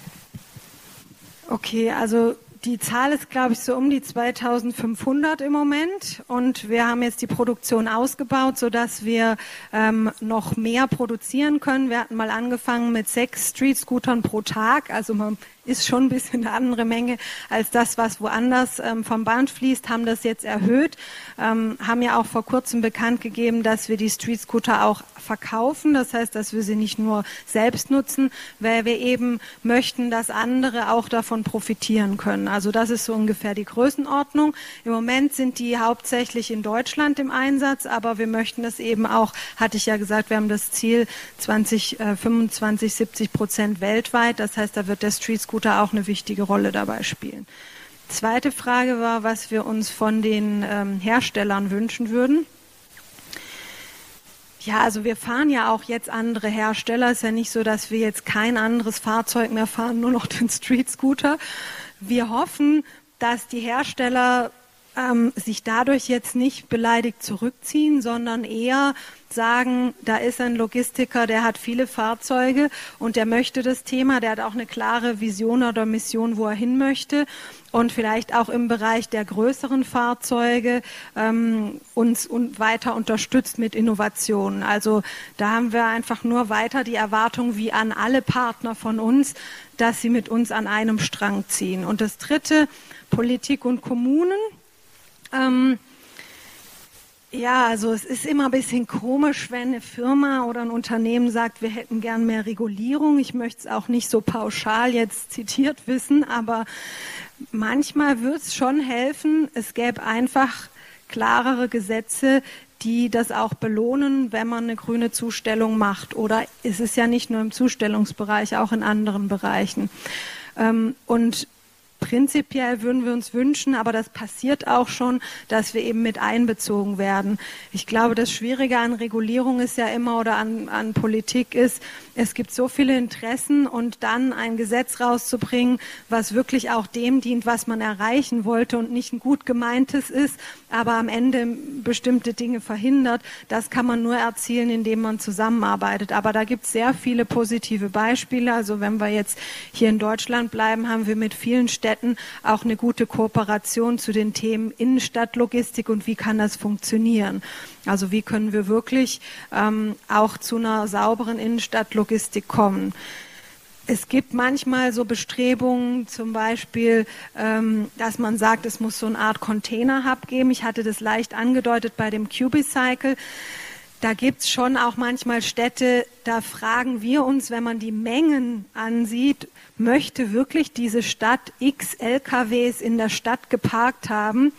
Okay, also die Zahl ist, glaube ich, so um die 2500 im Moment. Und wir haben jetzt die Produktion ausgebaut, sodass wir ähm, noch mehr produzieren können. Wir hatten mal angefangen mit sechs Street-Scootern pro Tag. Also man ist schon ein bisschen eine andere Menge als das, was woanders ähm, vom Band fließt, haben das jetzt erhöht, ähm, haben ja auch vor kurzem bekannt gegeben, dass wir die Street Scooter auch verkaufen. Das heißt, dass wir sie nicht nur selbst nutzen, weil wir eben möchten, dass andere auch davon profitieren können. Also das ist so ungefähr die Größenordnung. Im Moment sind die hauptsächlich in Deutschland im Einsatz, aber wir möchten das eben auch, hatte ich ja gesagt, wir haben das Ziel 20, äh, 25, 70 Prozent weltweit. Das heißt, da wird der Street Scooter auch eine wichtige Rolle dabei spielen. Zweite Frage war, was wir uns von den ähm, Herstellern wünschen würden. Ja, also wir fahren ja auch jetzt andere Hersteller. Es ist ja nicht so, dass wir jetzt kein anderes Fahrzeug mehr fahren, nur noch den Street Scooter. Wir hoffen, dass die Hersteller ähm, sich dadurch jetzt nicht beleidigt zurückziehen, sondern eher sagen, da ist ein Logistiker, der hat viele Fahrzeuge und der möchte das Thema, der hat auch eine klare Vision oder Mission, wo er hin möchte und vielleicht auch im Bereich der größeren Fahrzeuge ähm, uns und weiter unterstützt mit Innovationen. Also da haben wir einfach nur weiter die Erwartung wie an alle Partner von uns, dass sie mit uns an einem Strang ziehen. Und das Dritte, Politik und Kommunen. Ähm, ja, also es ist immer ein bisschen komisch, wenn eine Firma oder ein Unternehmen sagt, wir hätten gern mehr Regulierung. Ich möchte es auch nicht so pauschal jetzt zitiert wissen, aber manchmal würde es schon helfen, es gäbe einfach klarere Gesetze, die das auch belohnen, wenn man eine grüne Zustellung macht. Oder ist es ja nicht nur im Zustellungsbereich, auch in anderen Bereichen. Ähm, und Prinzipiell würden wir uns wünschen, aber das passiert auch schon, dass wir eben mit einbezogen werden. Ich glaube, das Schwierige an Regulierung ist ja immer oder an, an Politik ist, es gibt so viele Interessen und dann ein Gesetz rauszubringen, was wirklich auch dem dient, was man erreichen wollte und nicht ein gut gemeintes ist, aber am Ende bestimmte Dinge verhindert, das kann man nur erzielen, indem man zusammenarbeitet. Aber da gibt es sehr viele positive Beispiele. Also wenn wir jetzt hier in Deutschland bleiben, haben wir mit vielen Städten auch eine gute Kooperation zu den Themen Innenstadtlogistik und wie kann das funktionieren. Also wie können wir wirklich ähm, auch zu einer sauberen Innenstadtlogistik kommen. Es gibt manchmal so Bestrebungen, zum Beispiel, ähm, dass man sagt, es muss so eine Art Container-Hub geben. Ich hatte das leicht angedeutet bei dem Cubicycle. Da gibt es schon auch manchmal Städte, da fragen wir uns, wenn man die Mengen ansieht, möchte wirklich diese Stadt x LKWs in der Stadt geparkt haben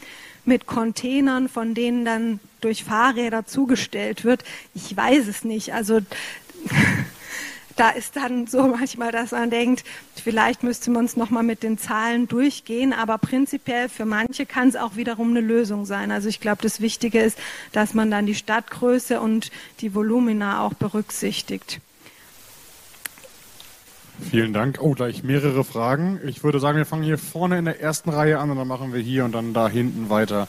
mit Containern, von denen dann durch Fahrräder zugestellt wird. Ich weiß es nicht. Also da ist dann so manchmal, dass man denkt, vielleicht müsste man es nochmal mit den Zahlen durchgehen, aber prinzipiell für manche kann es auch wiederum eine Lösung sein. Also ich glaube, das Wichtige ist, dass man dann die Stadtgröße und die Volumina auch berücksichtigt. Vielen Dank. Oh, gleich mehrere Fragen. Ich würde sagen, wir fangen hier vorne in der ersten Reihe an und dann machen wir hier und dann da hinten weiter.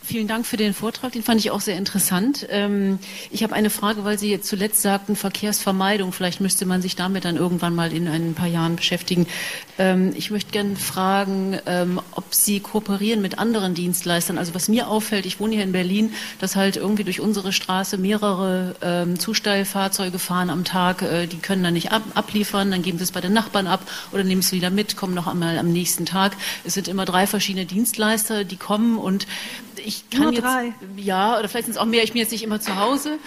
Vielen Dank für den Vortrag, den fand ich auch sehr interessant. Ähm, ich habe eine Frage, weil Sie zuletzt sagten, Verkehrsvermeidung, vielleicht müsste man sich damit dann irgendwann mal in ein paar Jahren beschäftigen. Ähm, ich möchte gerne fragen, ähm, ob Sie kooperieren mit anderen Dienstleistern. Also was mir auffällt, ich wohne hier in Berlin, dass halt irgendwie durch unsere Straße mehrere Zustellfahrzeuge fahren am Tag, äh, die können dann nicht abliefern, dann geben sie es bei den Nachbarn ab oder nehmen es wieder mit, kommen noch einmal am nächsten Tag. Es sind immer drei verschiedene Dienstleister, die kommen und ich kann Nur drei. jetzt, ja, oder vielleicht sind es auch mehr, ich bin jetzt nicht immer zu Hause,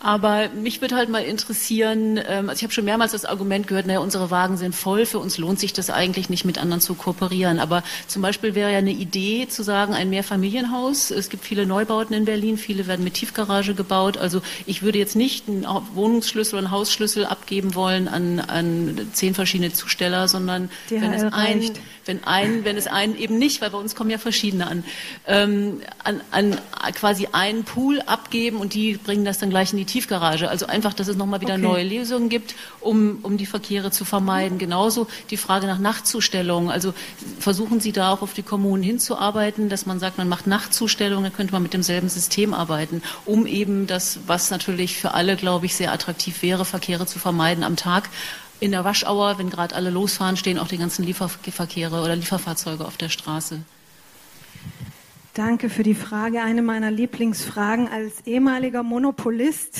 aber mich würde halt mal interessieren, ähm, also ich habe schon mehrmals das Argument gehört, naja, unsere Wagen sind voll, für uns lohnt sich das eigentlich nicht, mit anderen zu kooperieren. Aber zum Beispiel wäre ja eine Idee zu sagen, ein Mehrfamilienhaus, es gibt viele Neubauten in Berlin, viele werden mit Tiefgarage gebaut, also ich würde jetzt nicht einen Wohnungsschlüssel oder einen Hausschlüssel abgeben wollen an, an zehn verschiedene Zusteller, sondern wenn es, ein, wenn, ein, wenn es einen eben nicht, weil bei uns kommen ja verschiedene an, ähm, an, an quasi einen Pool abgeben und die bringen das dann gleich in die Tiefgarage. Also einfach, dass es nochmal wieder okay. neue Lösungen gibt, um, um die Verkehre zu vermeiden. Genauso die Frage nach Nachtzustellungen. Also versuchen Sie da auch auf die Kommunen hinzuarbeiten, dass man sagt, man macht Nachtzustellungen, dann könnte man mit demselben System arbeiten, um eben das, was natürlich für alle, glaube ich, sehr attraktiv wäre, Verkehre zu vermeiden am Tag, in der Waschauer, wenn gerade alle losfahren, stehen auch die ganzen Lieferverkehre oder Lieferfahrzeuge auf der Straße. Danke für die Frage. Eine meiner Lieblingsfragen als ehemaliger Monopolist,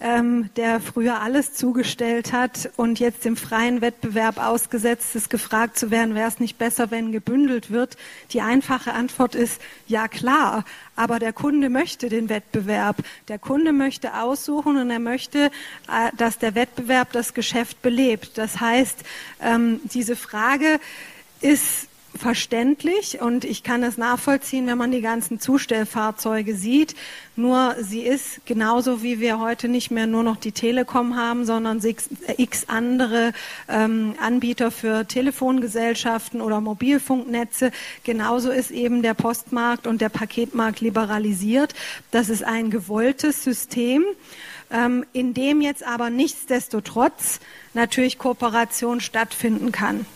ähm, der früher alles zugestellt hat und jetzt im freien Wettbewerb ausgesetzt ist, gefragt zu werden, wäre es nicht besser, wenn gebündelt wird? Die einfache Antwort ist, ja klar, aber der Kunde möchte den Wettbewerb. Der Kunde möchte aussuchen und er möchte, äh, dass der Wettbewerb das Geschäft belebt. Das heißt, ähm, diese Frage ist verständlich und ich kann es nachvollziehen, wenn man die ganzen Zustellfahrzeuge sieht. Nur sie ist genauso wie wir heute nicht mehr nur noch die Telekom haben, sondern x andere ähm, Anbieter für Telefongesellschaften oder Mobilfunknetze. Genauso ist eben der Postmarkt und der Paketmarkt liberalisiert. Das ist ein gewolltes System, ähm, in dem jetzt aber nichtsdestotrotz natürlich Kooperation stattfinden kann.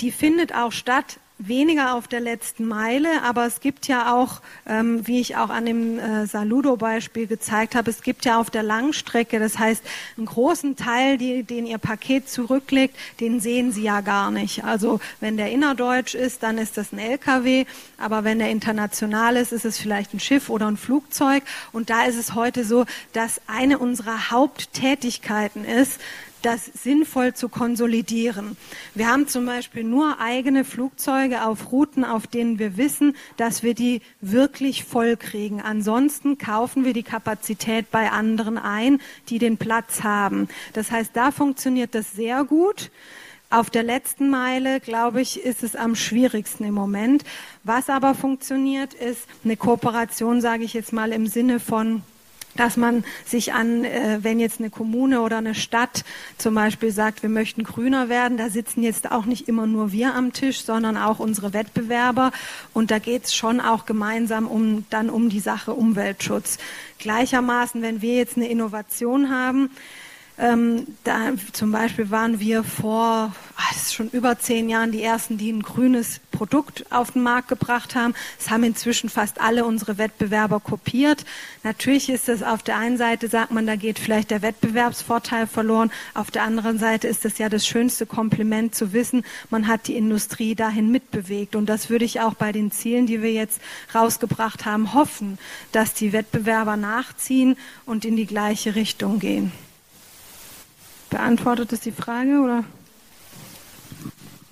Die findet auch statt, weniger auf der letzten Meile, aber es gibt ja auch, ähm, wie ich auch an dem äh, Saludo-Beispiel gezeigt habe, es gibt ja auf der Langstrecke, das heißt, einen großen Teil, die, den Ihr Paket zurücklegt, den sehen Sie ja gar nicht. Also wenn der innerdeutsch ist, dann ist das ein LKW, aber wenn der international ist, ist es vielleicht ein Schiff oder ein Flugzeug. Und da ist es heute so, dass eine unserer Haupttätigkeiten ist, das sinnvoll zu konsolidieren. Wir haben zum Beispiel nur eigene Flugzeuge auf Routen, auf denen wir wissen, dass wir die wirklich voll kriegen. Ansonsten kaufen wir die Kapazität bei anderen ein, die den Platz haben. Das heißt, da funktioniert das sehr gut. Auf der letzten Meile, glaube ich, ist es am schwierigsten im Moment. Was aber funktioniert, ist eine Kooperation, sage ich jetzt mal im Sinne von dass man sich an, äh, wenn jetzt eine Kommune oder eine Stadt zum Beispiel sagt, wir möchten grüner werden, da sitzen jetzt auch nicht immer nur wir am Tisch, sondern auch unsere Wettbewerber. Und da geht es schon auch gemeinsam um dann um die Sache Umweltschutz. Gleichermaßen, wenn wir jetzt eine Innovation haben, ähm, da, zum Beispiel waren wir vor, ach, das schon über zehn Jahren die ersten, die ein grünes Produkt auf den Markt gebracht haben. Das haben inzwischen fast alle unsere Wettbewerber kopiert. Natürlich ist es auf der einen Seite, sagt man, da geht vielleicht der Wettbewerbsvorteil verloren. Auf der anderen Seite ist es ja das schönste Kompliment zu wissen, man hat die Industrie dahin mitbewegt. Und das würde ich auch bei den Zielen, die wir jetzt rausgebracht haben, hoffen, dass die Wettbewerber nachziehen und in die gleiche Richtung gehen. Beantwortet es die Frage oder?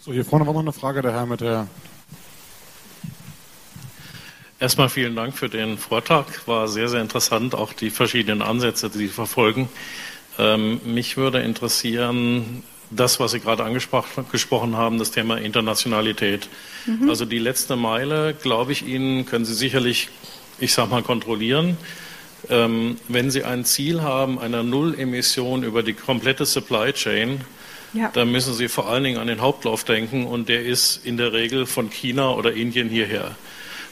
So, hier vorne war noch eine Frage, der Herr mit der. Erstmal vielen Dank für den Vortrag. War sehr, sehr interessant, auch die verschiedenen Ansätze, die Sie verfolgen. Ähm, mich würde interessieren, das, was Sie gerade angesprochen haben, das Thema Internationalität. Mhm. Also die letzte Meile, glaube ich Ihnen, können Sie sicherlich, ich sage mal, kontrollieren. Ähm, wenn Sie ein Ziel haben einer Nullemission über die komplette Supply Chain, ja. dann müssen Sie vor allen Dingen an den Hauptlauf denken und der ist in der Regel von China oder Indien hierher.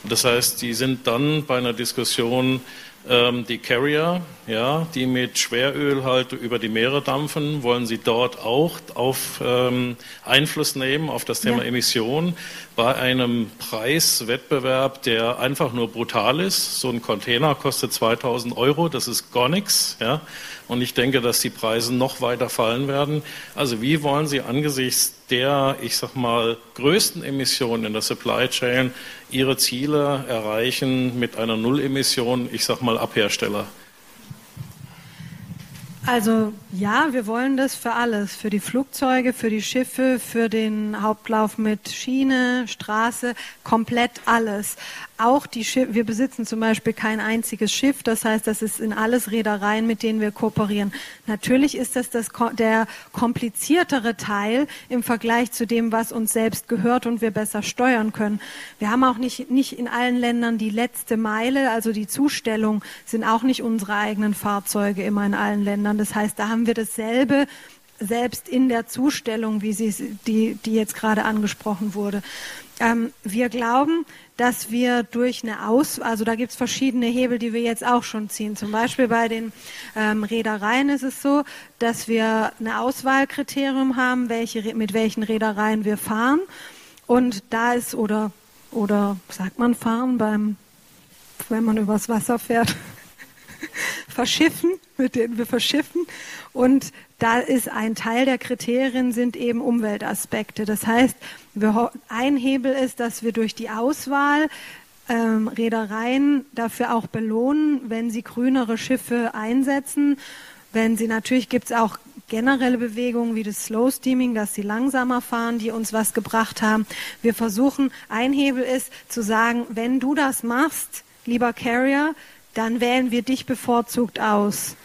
Das heißt, die sind dann bei einer Diskussion ähm, die Carrier, ja, die mit Schweröl halt über die Meere dampfen, wollen Sie dort auch auf ähm, Einfluss nehmen auf das Thema ja. Emission bei einem Preiswettbewerb, der einfach nur brutal ist. So ein Container kostet 2000 Euro, das ist gar nichts, ja. Und ich denke, dass die Preise noch weiter fallen werden. Also wie wollen Sie angesichts der, ich sag mal, größten Emissionen in der Supply Chain Ihre Ziele erreichen mit einer Nullemission, ich sag mal, Abhersteller? Also ja, wir wollen das für alles, für die Flugzeuge, für die Schiffe, für den Hauptlauf mit Schiene, Straße, komplett alles. Auch die Schiffe, wir besitzen zum Beispiel kein einziges Schiff, das heißt, das ist in alles Reedereien, mit denen wir kooperieren. Natürlich ist das, das der kompliziertere Teil im Vergleich zu dem, was uns selbst gehört und wir besser steuern können. Wir haben auch nicht, nicht in allen Ländern die letzte Meile, also die Zustellung sind auch nicht unsere eigenen Fahrzeuge immer in allen Ländern. Das heißt, da haben wir dasselbe selbst in der Zustellung, wie sie, die, die jetzt gerade angesprochen wurde. Ähm, wir glauben, dass wir durch eine Aus, also da gibt es verschiedene Hebel, die wir jetzt auch schon ziehen. Zum Beispiel bei den ähm, Reedereien ist es so, dass wir ein Auswahlkriterium haben, welche, mit welchen Reedereien wir fahren. Und da ist, oder, oder sagt man fahren beim, wenn man übers Wasser fährt, verschiffen, mit denen wir verschiffen. Und da ist ein Teil der Kriterien sind eben Umweltaspekte. Das heißt, ein Hebel ist, dass wir durch die Auswahl ähm, Reedereien dafür auch belohnen, wenn sie grünere Schiffe einsetzen. Wenn sie natürlich gibt es auch generelle Bewegungen wie das Slow Steaming, dass sie langsamer fahren, die uns was gebracht haben. Wir versuchen, ein Hebel ist zu sagen, wenn du das machst, lieber Carrier, dann wählen wir dich bevorzugt aus.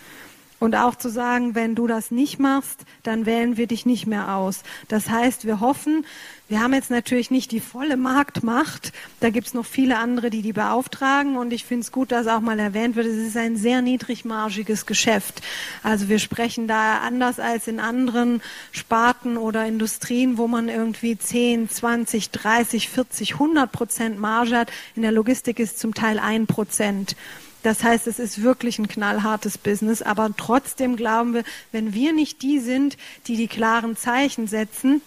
Und auch zu sagen, wenn du das nicht machst, dann wählen wir dich nicht mehr aus. Das heißt, wir hoffen, wir haben jetzt natürlich nicht die volle Marktmacht. Da gibt es noch viele andere, die die beauftragen. Und ich finde es gut, dass auch mal erwähnt wird, es ist ein sehr niedrigmargiges Geschäft. Also wir sprechen da anders als in anderen Sparten oder Industrien, wo man irgendwie 10, 20, 30, 40, 100 Prozent Marge hat. In der Logistik ist zum Teil ein Prozent. Das heißt, es ist wirklich ein knallhartes Business, aber trotzdem glauben wir, wenn wir nicht die sind, die die klaren Zeichen setzen,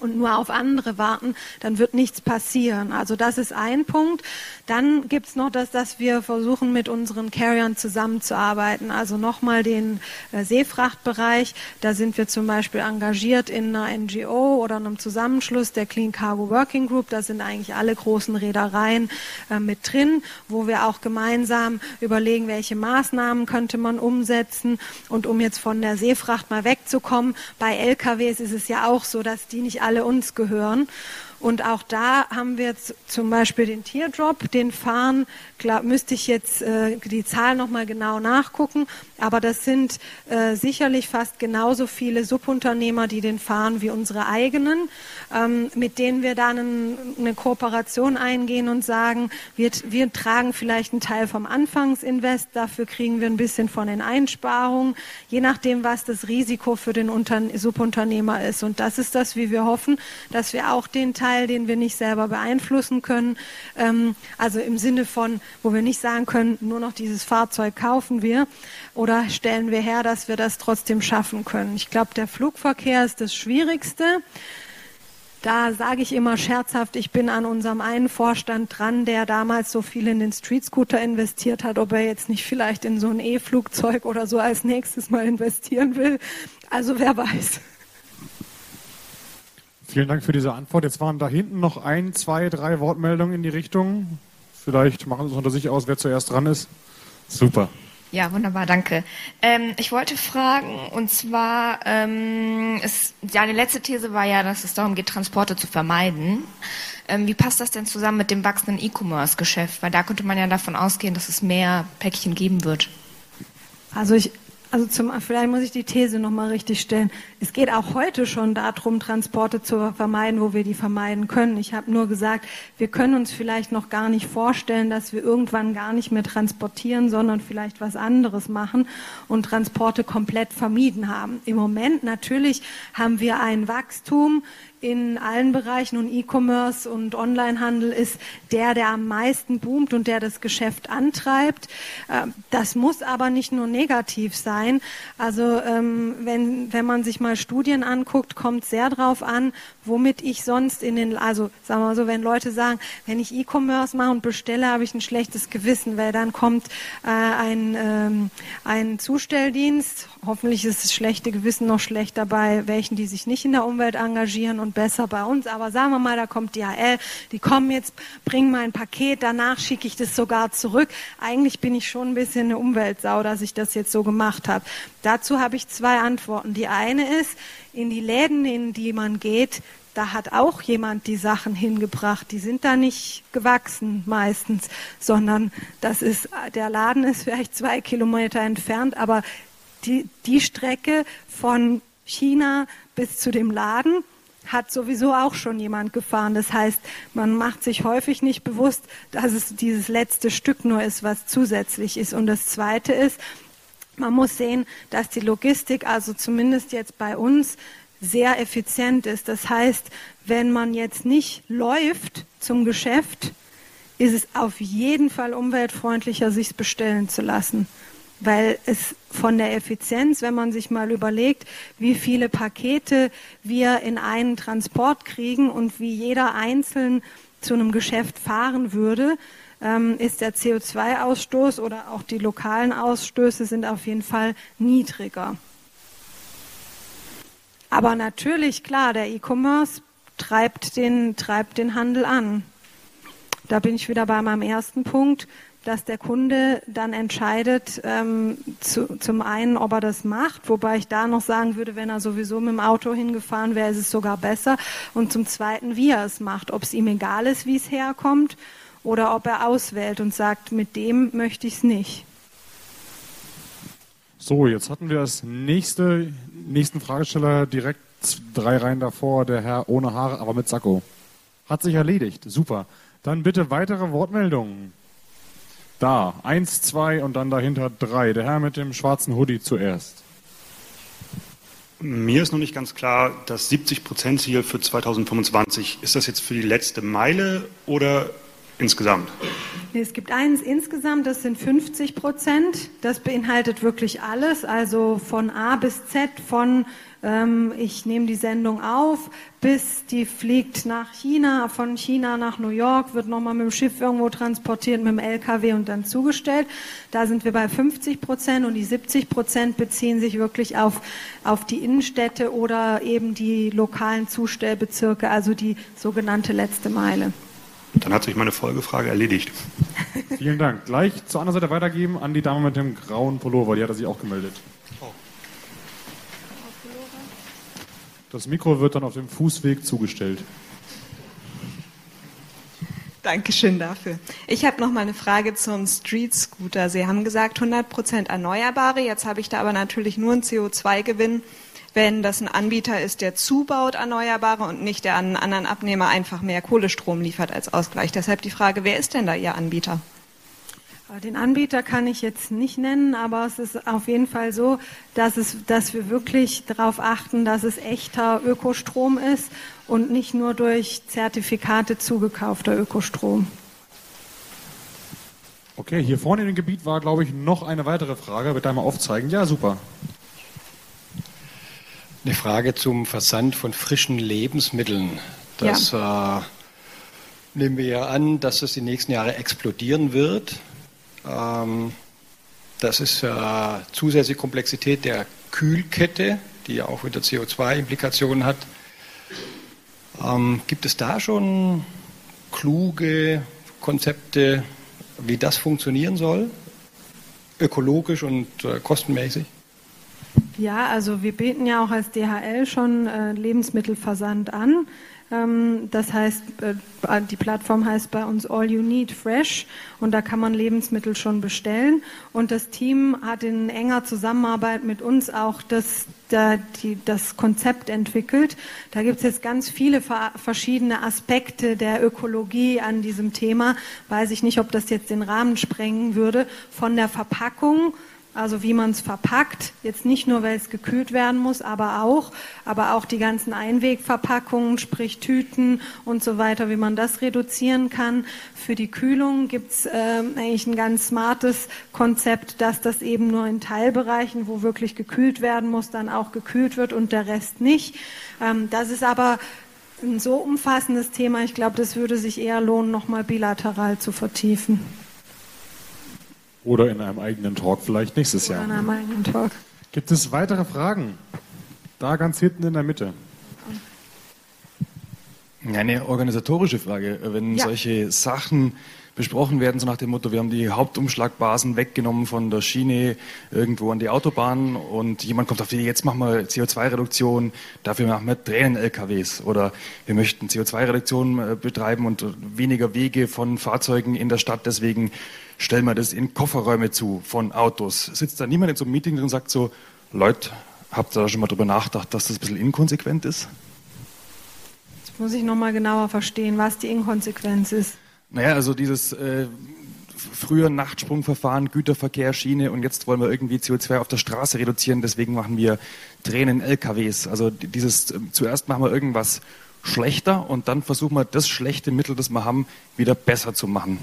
und nur auf andere warten, dann wird nichts passieren. Also das ist ein Punkt. Dann gibt es noch das, dass wir versuchen, mit unseren Carriern zusammenzuarbeiten. Also nochmal den äh, Seefrachtbereich. Da sind wir zum Beispiel engagiert in einer NGO oder einem Zusammenschluss der Clean Cargo Working Group. Da sind eigentlich alle großen Reedereien äh, mit drin, wo wir auch gemeinsam überlegen, welche Maßnahmen könnte man umsetzen. Und um jetzt von der Seefracht mal wegzukommen, bei LKWs ist es ja auch so, dass die nicht alle uns gehören. Und auch da haben wir zum Beispiel den Teardrop, den fahren, glaub, müsste ich jetzt äh, die Zahl nochmal genau nachgucken, aber das sind äh, sicherlich fast genauso viele Subunternehmer, die den fahren wie unsere eigenen, ähm, mit denen wir dann ein, eine Kooperation eingehen und sagen, wir, wir tragen vielleicht einen Teil vom Anfangsinvest, dafür kriegen wir ein bisschen von den Einsparungen, je nachdem, was das Risiko für den Unter Subunternehmer ist. Und das ist das, wie wir hoffen, dass wir auch den Teil Teil, den wir nicht selber beeinflussen können. Ähm, also im Sinne von, wo wir nicht sagen können, nur noch dieses Fahrzeug kaufen wir oder stellen wir her, dass wir das trotzdem schaffen können. Ich glaube, der Flugverkehr ist das Schwierigste. Da sage ich immer scherzhaft, ich bin an unserem einen Vorstand dran, der damals so viel in den Street Scooter investiert hat, ob er jetzt nicht vielleicht in so ein E-Flugzeug oder so als nächstes mal investieren will. Also wer weiß. Vielen Dank für diese Antwort. Jetzt waren da hinten noch ein, zwei, drei Wortmeldungen in die Richtung. Vielleicht machen Sie es unter sich aus, wer zuerst dran ist. Super. Ja, wunderbar, danke. Ähm, ich wollte fragen, und zwar, ähm, ist, deine letzte These war ja, dass es darum geht, Transporte zu vermeiden. Ähm, wie passt das denn zusammen mit dem wachsenden E-Commerce-Geschäft? Weil da könnte man ja davon ausgehen, dass es mehr Päckchen geben wird. Also ich also zum, vielleicht muss ich die These nochmal richtig stellen. Es geht auch heute schon darum, Transporte zu vermeiden, wo wir die vermeiden können. Ich habe nur gesagt, wir können uns vielleicht noch gar nicht vorstellen, dass wir irgendwann gar nicht mehr transportieren, sondern vielleicht was anderes machen und Transporte komplett vermieden haben. Im Moment natürlich haben wir ein Wachstum in allen Bereichen und E-Commerce und Onlinehandel ist der, der am meisten boomt und der das Geschäft antreibt. Ähm, das muss aber nicht nur negativ sein. Also ähm, wenn, wenn man sich mal Studien anguckt, kommt sehr darauf an, womit ich sonst in den, also sagen wir mal so, wenn Leute sagen, wenn ich E-Commerce mache und bestelle, habe ich ein schlechtes Gewissen, weil dann kommt äh, ein, ähm, ein Zustelldienst, hoffentlich ist das schlechte Gewissen noch schlechter bei welchen, die sich nicht in der Umwelt engagieren und besser bei uns. Aber sagen wir mal, da kommt DHL, die kommen jetzt, bringen mein Paket, danach schicke ich das sogar zurück. Eigentlich bin ich schon ein bisschen eine Umweltsau, dass ich das jetzt so gemacht habe. Dazu habe ich zwei Antworten. Die eine ist, in die Läden, in die man geht, da hat auch jemand die Sachen hingebracht. Die sind da nicht gewachsen meistens, sondern das ist, der Laden ist vielleicht zwei Kilometer entfernt, aber die, die Strecke von China bis zu dem Laden hat sowieso auch schon jemand gefahren. Das heißt, man macht sich häufig nicht bewusst, dass es dieses letzte Stück nur ist, was zusätzlich ist. Und das Zweite ist, man muss sehen, dass die Logistik, also zumindest jetzt bei uns, sehr effizient ist. Das heißt, wenn man jetzt nicht läuft zum Geschäft, ist es auf jeden Fall umweltfreundlicher, sich bestellen zu lassen weil es von der Effizienz, wenn man sich mal überlegt, wie viele Pakete wir in einen Transport kriegen und wie jeder einzeln zu einem Geschäft fahren würde, ähm, ist der CO2-Ausstoß oder auch die lokalen Ausstöße sind auf jeden Fall niedriger. Aber natürlich, klar, der E-Commerce treibt den, treibt den Handel an. Da bin ich wieder bei meinem ersten Punkt dass der Kunde dann entscheidet, ähm, zu, zum einen, ob er das macht, wobei ich da noch sagen würde, wenn er sowieso mit dem Auto hingefahren wäre, ist es sogar besser. Und zum zweiten, wie er es macht, ob es ihm egal ist, wie es herkommt, oder ob er auswählt und sagt, mit dem möchte ich es nicht. So, jetzt hatten wir als nächste, nächsten Fragesteller direkt drei Reihen davor, der Herr ohne Haare, aber mit Sakko. Hat sich erledigt. Super. Dann bitte weitere Wortmeldungen. Da, eins, zwei und dann dahinter drei. Der Herr mit dem schwarzen Hoodie zuerst. Mir ist noch nicht ganz klar, das 70-Prozent-Ziel für 2025, ist das jetzt für die letzte Meile oder insgesamt? Es gibt eins insgesamt, das sind 50 Prozent. Das beinhaltet wirklich alles, also von A bis Z, von ähm, ich nehme die Sendung auf, bis die fliegt nach China, von China nach New York, wird nochmal mit dem Schiff irgendwo transportiert, mit dem LKW und dann zugestellt. Da sind wir bei 50 Prozent und die 70 Prozent beziehen sich wirklich auf, auf die Innenstädte oder eben die lokalen Zustellbezirke, also die sogenannte letzte Meile. Dann hat sich meine Folgefrage erledigt. Vielen Dank. Gleich zur anderen Seite weitergeben an die Dame mit dem grauen Pullover. Die hat er sich auch gemeldet. Das Mikro wird dann auf dem Fußweg zugestellt. Dankeschön dafür. Ich habe noch mal eine Frage zum Street Scooter. Sie haben gesagt 100% Erneuerbare. Jetzt habe ich da aber natürlich nur einen CO2-Gewinn, wenn das ein Anbieter ist, der zubaut Erneuerbare und nicht der an einen anderen Abnehmer einfach mehr Kohlestrom liefert als Ausgleich. Deshalb die Frage, wer ist denn da Ihr Anbieter? Den Anbieter kann ich jetzt nicht nennen, aber es ist auf jeden Fall so, dass, es, dass wir wirklich darauf achten, dass es echter Ökostrom ist und nicht nur durch Zertifikate zugekaufter Ökostrom. Okay, hier vorne in dem Gebiet war, glaube ich, noch eine weitere Frage. Wird einmal aufzeigen? Ja, super. Eine Frage zum Versand von frischen Lebensmitteln. Das ja. äh, nehmen wir ja an, dass es die nächsten Jahre explodieren wird. Ähm, das ist äh, zusätzliche Komplexität der Kühlkette, die ja auch wieder CO2-Implikationen hat. Ähm, gibt es da schon kluge Konzepte, wie das funktionieren soll, ökologisch und äh, kostenmäßig? Ja, also wir bieten ja auch als DHL schon äh, Lebensmittelversand an. Ähm, das heißt, äh, die Plattform heißt bei uns All You Need Fresh und da kann man Lebensmittel schon bestellen. Und das Team hat in enger Zusammenarbeit mit uns auch das, das Konzept entwickelt. Da gibt es jetzt ganz viele verschiedene Aspekte der Ökologie an diesem Thema. Weiß ich nicht, ob das jetzt den Rahmen sprengen würde. Von der Verpackung also wie man es verpackt, jetzt nicht nur, weil es gekühlt werden muss, aber auch, aber auch die ganzen Einwegverpackungen, sprich Tüten und so weiter, wie man das reduzieren kann. Für die Kühlung gibt es äh, eigentlich ein ganz smartes Konzept, dass das eben nur in Teilbereichen, wo wirklich gekühlt werden muss, dann auch gekühlt wird und der Rest nicht. Ähm, das ist aber ein so umfassendes Thema, ich glaube, das würde sich eher lohnen, nochmal bilateral zu vertiefen. Oder in einem eigenen Talk vielleicht nächstes Jahr. Oder in einem eigenen Talk. Gibt es weitere Fragen? Da ganz hinten in der Mitte. Ja, eine organisatorische Frage. Wenn ja. solche Sachen besprochen werden, so nach dem Motto, wir haben die Hauptumschlagbasen weggenommen von der Schiene irgendwo an die Autobahn und jemand kommt auf die jetzt machen wir CO2-Reduktion, dafür machen wir Tränen-LKWs oder wir möchten CO2-Reduktion äh, betreiben und weniger Wege von Fahrzeugen in der Stadt, deswegen stellen wir das in Kofferräume zu von Autos. Sitzt da niemand in so einem Meeting drin und sagt so, Leute, habt ihr da schon mal drüber nachgedacht, dass das ein bisschen inkonsequent ist? Jetzt muss ich nochmal genauer verstehen, was die Inkonsequenz ist. Naja, also dieses äh, früher Nachtsprungverfahren, Güterverkehr, Schiene und jetzt wollen wir irgendwie CO2 auf der Straße reduzieren, deswegen machen wir Tränen LKWs. Also dieses, äh, zuerst machen wir irgendwas schlechter und dann versuchen wir das schlechte Mittel, das wir haben, wieder besser zu machen.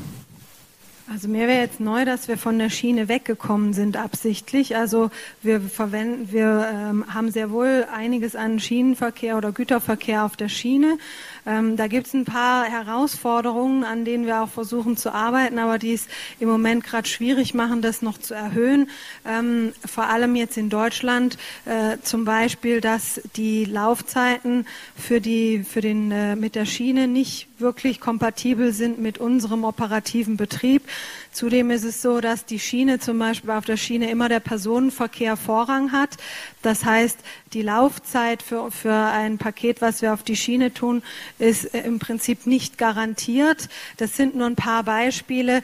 Also mir wäre jetzt neu, dass wir von der Schiene weggekommen sind absichtlich. Also wir verwenden, wir ähm, haben sehr wohl einiges an Schienenverkehr oder Güterverkehr auf der Schiene. Ähm, da gibt es ein paar Herausforderungen, an denen wir auch versuchen zu arbeiten, aber die es im Moment gerade schwierig machen, das noch zu erhöhen. Ähm, vor allem jetzt in Deutschland äh, zum Beispiel, dass die Laufzeiten für die für den äh, mit der Schiene nicht wirklich kompatibel sind mit unserem operativen Betrieb. Zudem ist es so, dass die Schiene zum Beispiel auf der Schiene immer der Personenverkehr Vorrang hat. Das heißt, die Laufzeit für, für ein Paket, was wir auf die Schiene tun, ist im Prinzip nicht garantiert. Das sind nur ein paar Beispiele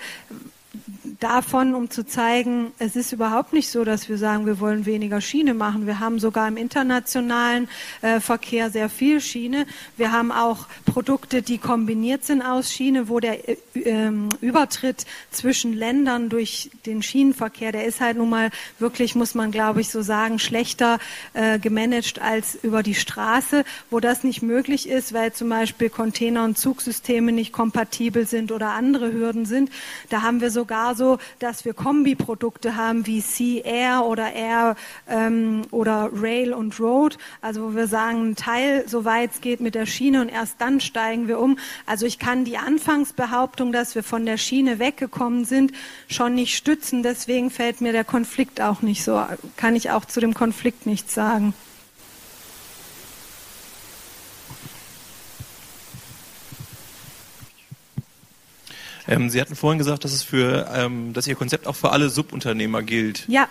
davon, um zu zeigen, es ist überhaupt nicht so, dass wir sagen, wir wollen weniger Schiene machen. Wir haben sogar im internationalen äh, Verkehr sehr viel Schiene. Wir haben auch Produkte, die kombiniert sind aus Schiene, wo der äh, ähm, Übertritt zwischen Ländern durch den Schienenverkehr, der ist halt nun mal wirklich, muss man glaube ich so sagen, schlechter äh, gemanagt als über die Straße, wo das nicht möglich ist, weil zum Beispiel Container- und Zugsysteme nicht kompatibel sind oder andere Hürden sind. Da haben wir sogar so, dass wir Kombiprodukte haben wie Sea Air oder Air ähm, oder Rail und Road. Also wo wir sagen, ein Teil, soweit es geht, mit der Schiene und erst dann steigen wir um. Also ich kann die Anfangsbehauptung, dass wir von der Schiene weggekommen sind, schon nicht stützen. Deswegen fällt mir der Konflikt auch nicht so. Kann ich auch zu dem Konflikt nichts sagen. Ähm, Sie hatten vorhin gesagt, dass es für, ähm, dass Ihr Konzept auch für alle Subunternehmer gilt. Ja.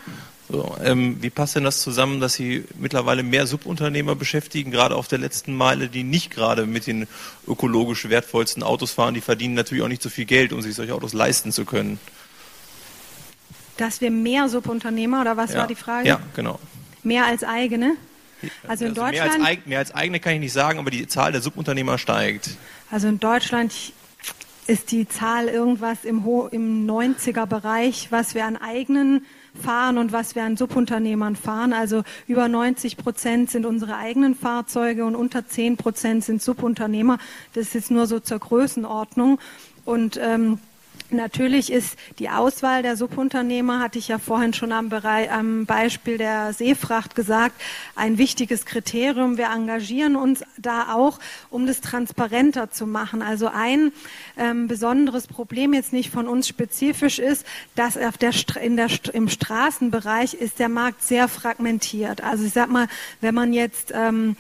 So, ähm, wie passt denn das zusammen, dass Sie mittlerweile mehr Subunternehmer beschäftigen, gerade auf der letzten Meile, die nicht gerade mit den ökologisch wertvollsten Autos fahren? Die verdienen natürlich auch nicht so viel Geld, um sich solche Autos leisten zu können. Dass wir mehr Subunternehmer oder was ja. war die Frage? Ja, genau. Mehr als eigene? Also in also Deutschland. Mehr als, mehr als eigene kann ich nicht sagen, aber die Zahl der Subunternehmer steigt. Also in Deutschland ist die Zahl irgendwas im, Ho im 90er Bereich, was wir an eigenen fahren und was wir an Subunternehmern fahren. Also über 90 Prozent sind unsere eigenen Fahrzeuge und unter 10 Prozent sind Subunternehmer. Das ist jetzt nur so zur Größenordnung. Und ähm, Natürlich ist die Auswahl der Subunternehmer, hatte ich ja vorhin schon am, Bereich, am, Beispiel der Seefracht gesagt, ein wichtiges Kriterium. Wir engagieren uns da auch, um das transparenter zu machen. Also ein ähm, besonderes Problem jetzt nicht von uns spezifisch ist, dass der, in der, im Straßenbereich ist der Markt sehr fragmentiert. Also ich sag mal, wenn man jetzt ähm,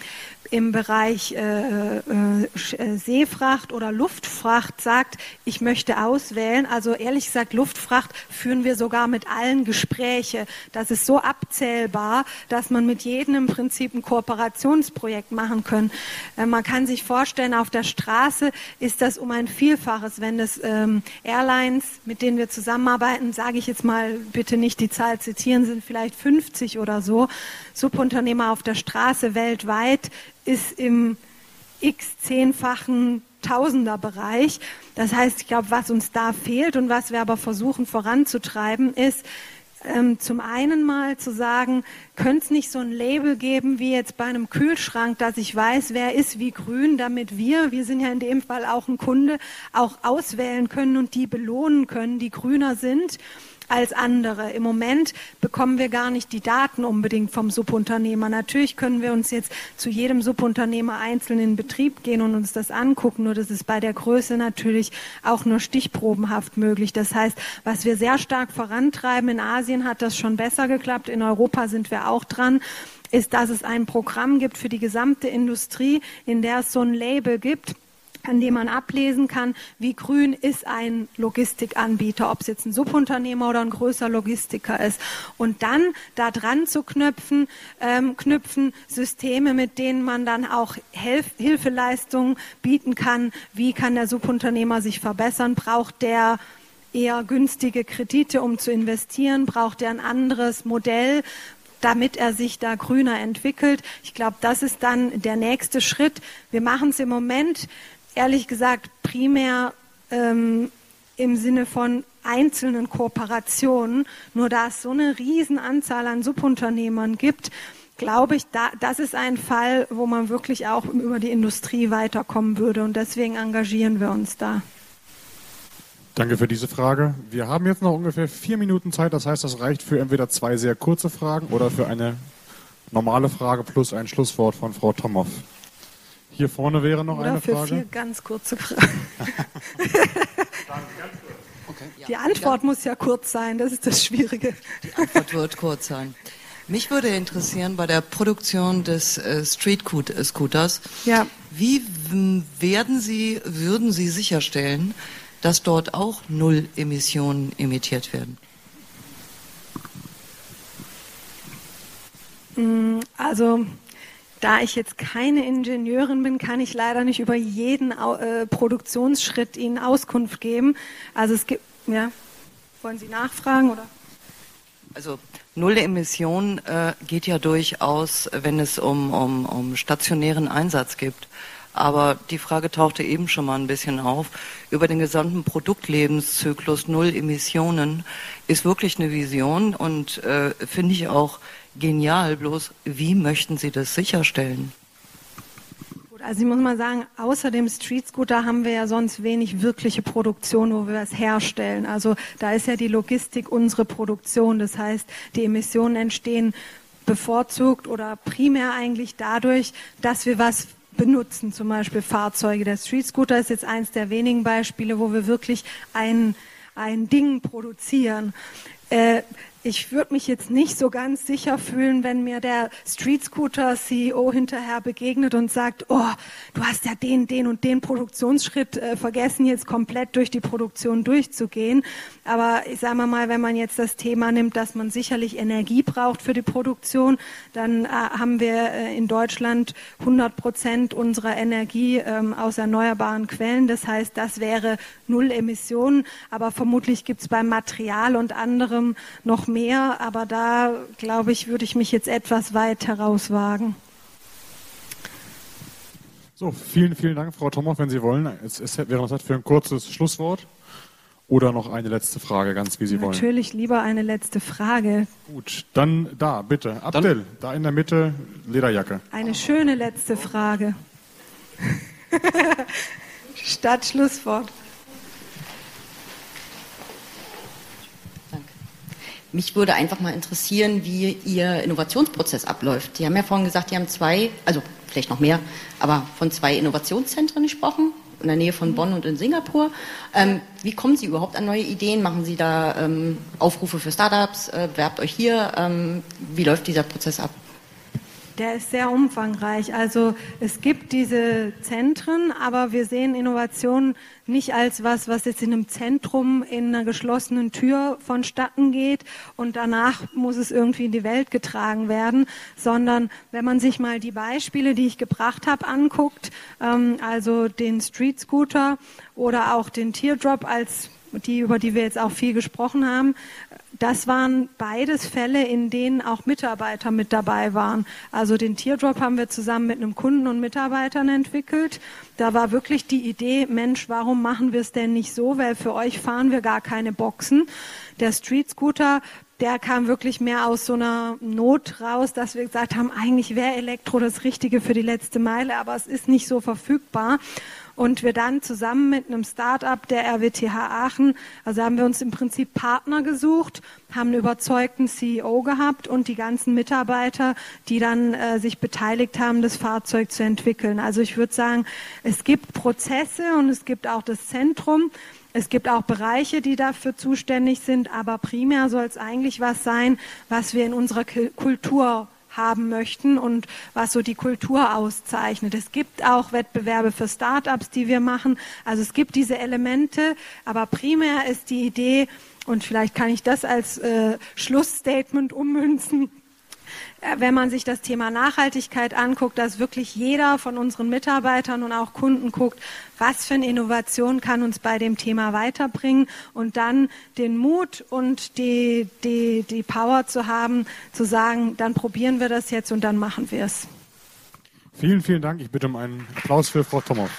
im Bereich äh, äh, Seefracht oder Luftfracht sagt, ich möchte auswählen. Also ehrlich gesagt, Luftfracht führen wir sogar mit allen Gespräche. Das ist so abzählbar, dass man mit jedem im Prinzip ein Kooperationsprojekt machen kann. Äh, man kann sich vorstellen, auf der Straße ist das um ein Vielfaches. Wenn das ähm, Airlines, mit denen wir zusammenarbeiten, sage ich jetzt mal bitte nicht die Zahl zitieren, sind vielleicht 50 oder so, Subunternehmer auf der Straße weltweit ist im x zehnfachen Tausenderbereich. Das heißt, ich glaube, was uns da fehlt und was wir aber versuchen voranzutreiben, ist, ähm, zum einen mal zu sagen, könnte es nicht so ein Label geben wie jetzt bei einem Kühlschrank, dass ich weiß, wer ist wie grün, damit wir, wir sind ja in dem Fall auch ein Kunde, auch auswählen können und die belohnen können, die grüner sind als andere. Im Moment bekommen wir gar nicht die Daten unbedingt vom Subunternehmer. Natürlich können wir uns jetzt zu jedem Subunternehmer einzeln in Betrieb gehen und uns das angucken, nur das ist bei der Größe natürlich auch nur stichprobenhaft möglich. Das heißt, was wir sehr stark vorantreiben, in Asien hat das schon besser geklappt, in Europa sind wir auch dran ist, dass es ein Programm gibt für die gesamte Industrie, in der es so ein Label gibt, an dem man ablesen kann, wie grün ist ein Logistikanbieter, ob es jetzt ein Subunternehmer oder ein größer Logistiker ist. Und dann da dran zu knüpfen, ähm, knüpfen Systeme, mit denen man dann auch Hilf Hilfeleistungen bieten kann. Wie kann der Subunternehmer sich verbessern? Braucht der eher günstige Kredite, um zu investieren? Braucht er ein anderes Modell, damit er sich da grüner entwickelt? Ich glaube, das ist dann der nächste Schritt. Wir machen es im Moment ehrlich gesagt primär ähm, im Sinne von einzelnen Kooperationen. Nur da es so eine Riesenanzahl an Subunternehmern gibt, glaube ich, da, das ist ein Fall, wo man wirklich auch über die Industrie weiterkommen würde. Und deswegen engagieren wir uns da. Danke für diese Frage. Wir haben jetzt noch ungefähr vier Minuten Zeit. Das heißt, das reicht für entweder zwei sehr kurze Fragen oder für eine normale Frage plus ein Schlusswort von Frau Tomow. Hier vorne wäre noch Oder eine für Frage. Vier ganz kurze Fragen. Die Antwort muss ja kurz sein, das ist das Schwierige. Die Antwort wird kurz sein. Mich würde interessieren bei der Produktion des äh, Street Scooters, ja. wie werden Sie, würden Sie sicherstellen, dass dort auch Null Emissionen emittiert werden? Mm, also da ich jetzt keine Ingenieurin bin, kann ich leider nicht über jeden äh, Produktionsschritt Ihnen Auskunft geben. Also es gibt, ja. Wollen Sie nachfragen oder? Also Null Emission äh, geht ja durchaus, wenn es um, um, um stationären Einsatz gibt. Aber die Frage tauchte eben schon mal ein bisschen auf. Über den gesamten Produktlebenszyklus Null Emissionen ist wirklich eine Vision und äh, finde ich auch genial. Bloß, wie möchten Sie das sicherstellen? Also ich muss mal sagen, außer dem Street Scooter haben wir ja sonst wenig wirkliche Produktion, wo wir es herstellen. Also da ist ja die Logistik unsere Produktion. Das heißt, die Emissionen entstehen bevorzugt oder primär eigentlich dadurch, dass wir was benutzen, zum Beispiel Fahrzeuge. Der Street Scooter ist jetzt eins der wenigen Beispiele, wo wir wirklich ein, ein Ding produzieren. Äh, ich würde mich jetzt nicht so ganz sicher fühlen, wenn mir der Street Scooter CEO hinterher begegnet und sagt, oh, du hast ja den, den und den Produktionsschritt äh, vergessen, jetzt komplett durch die Produktion durchzugehen. Aber ich sage mal, wenn man jetzt das Thema nimmt, dass man sicherlich Energie braucht für die Produktion, dann äh, haben wir äh, in Deutschland 100 Prozent unserer Energie ähm, aus erneuerbaren Quellen. Das heißt, das wäre null Emissionen. Aber vermutlich gibt es beim Material und anderem noch mehr mehr, aber da, glaube ich, würde ich mich jetzt etwas weit herauswagen. So, vielen, vielen Dank, Frau Thomas. Wenn Sie wollen, es, es wäre noch Zeit für ein kurzes Schlusswort. Oder noch eine letzte Frage, ganz wie Sie Natürlich wollen. Natürlich lieber eine letzte Frage. Gut, dann da, bitte. Abdel, dann, da in der Mitte, Lederjacke. Eine schöne letzte Frage. Statt Schlusswort. Mich würde einfach mal interessieren, wie Ihr Innovationsprozess abläuft. Sie haben ja vorhin gesagt, Sie haben zwei, also vielleicht noch mehr, aber von zwei Innovationszentren gesprochen, in der Nähe von Bonn und in Singapur. Ähm, wie kommen Sie überhaupt an neue Ideen? Machen Sie da ähm, Aufrufe für Startups? Äh, werbt euch hier? Ähm, wie läuft dieser Prozess ab? Der ist sehr umfangreich. Also es gibt diese Zentren, aber wir sehen Innovation nicht als was, was jetzt in einem Zentrum in einer geschlossenen Tür vonstatten geht und danach muss es irgendwie in die Welt getragen werden, sondern wenn man sich mal die Beispiele, die ich gebracht habe, anguckt, ähm, also den Street Scooter oder auch den Teardrop als die, über die wir jetzt auch viel gesprochen haben, das waren beides Fälle, in denen auch Mitarbeiter mit dabei waren. Also den Teardrop haben wir zusammen mit einem Kunden und Mitarbeitern entwickelt. Da war wirklich die Idee, Mensch, warum machen wir es denn nicht so? Weil für euch fahren wir gar keine Boxen. Der Street Scooter, der kam wirklich mehr aus so einer Not raus, dass wir gesagt haben, eigentlich wäre Elektro das Richtige für die letzte Meile, aber es ist nicht so verfügbar und wir dann zusammen mit einem Start-up der RWTH Aachen, also haben wir uns im Prinzip Partner gesucht, haben einen überzeugten CEO gehabt und die ganzen Mitarbeiter, die dann äh, sich beteiligt haben, das Fahrzeug zu entwickeln. Also ich würde sagen, es gibt Prozesse und es gibt auch das Zentrum. Es gibt auch Bereiche, die dafür zuständig sind, aber primär soll es eigentlich was sein, was wir in unserer Kultur haben möchten und was so die Kultur auszeichnet. Es gibt auch Wettbewerbe für Startups, die wir machen. Also es gibt diese Elemente, aber primär ist die Idee, und vielleicht kann ich das als äh, Schlussstatement ummünzen, wenn man sich das Thema Nachhaltigkeit anguckt, dass wirklich jeder von unseren Mitarbeitern und auch Kunden guckt, was für eine Innovation kann uns bei dem Thema weiterbringen und dann den Mut und die, die, die Power zu haben, zu sagen, dann probieren wir das jetzt und dann machen wir es. Vielen, vielen Dank. Ich bitte um einen Applaus für Frau Thomas.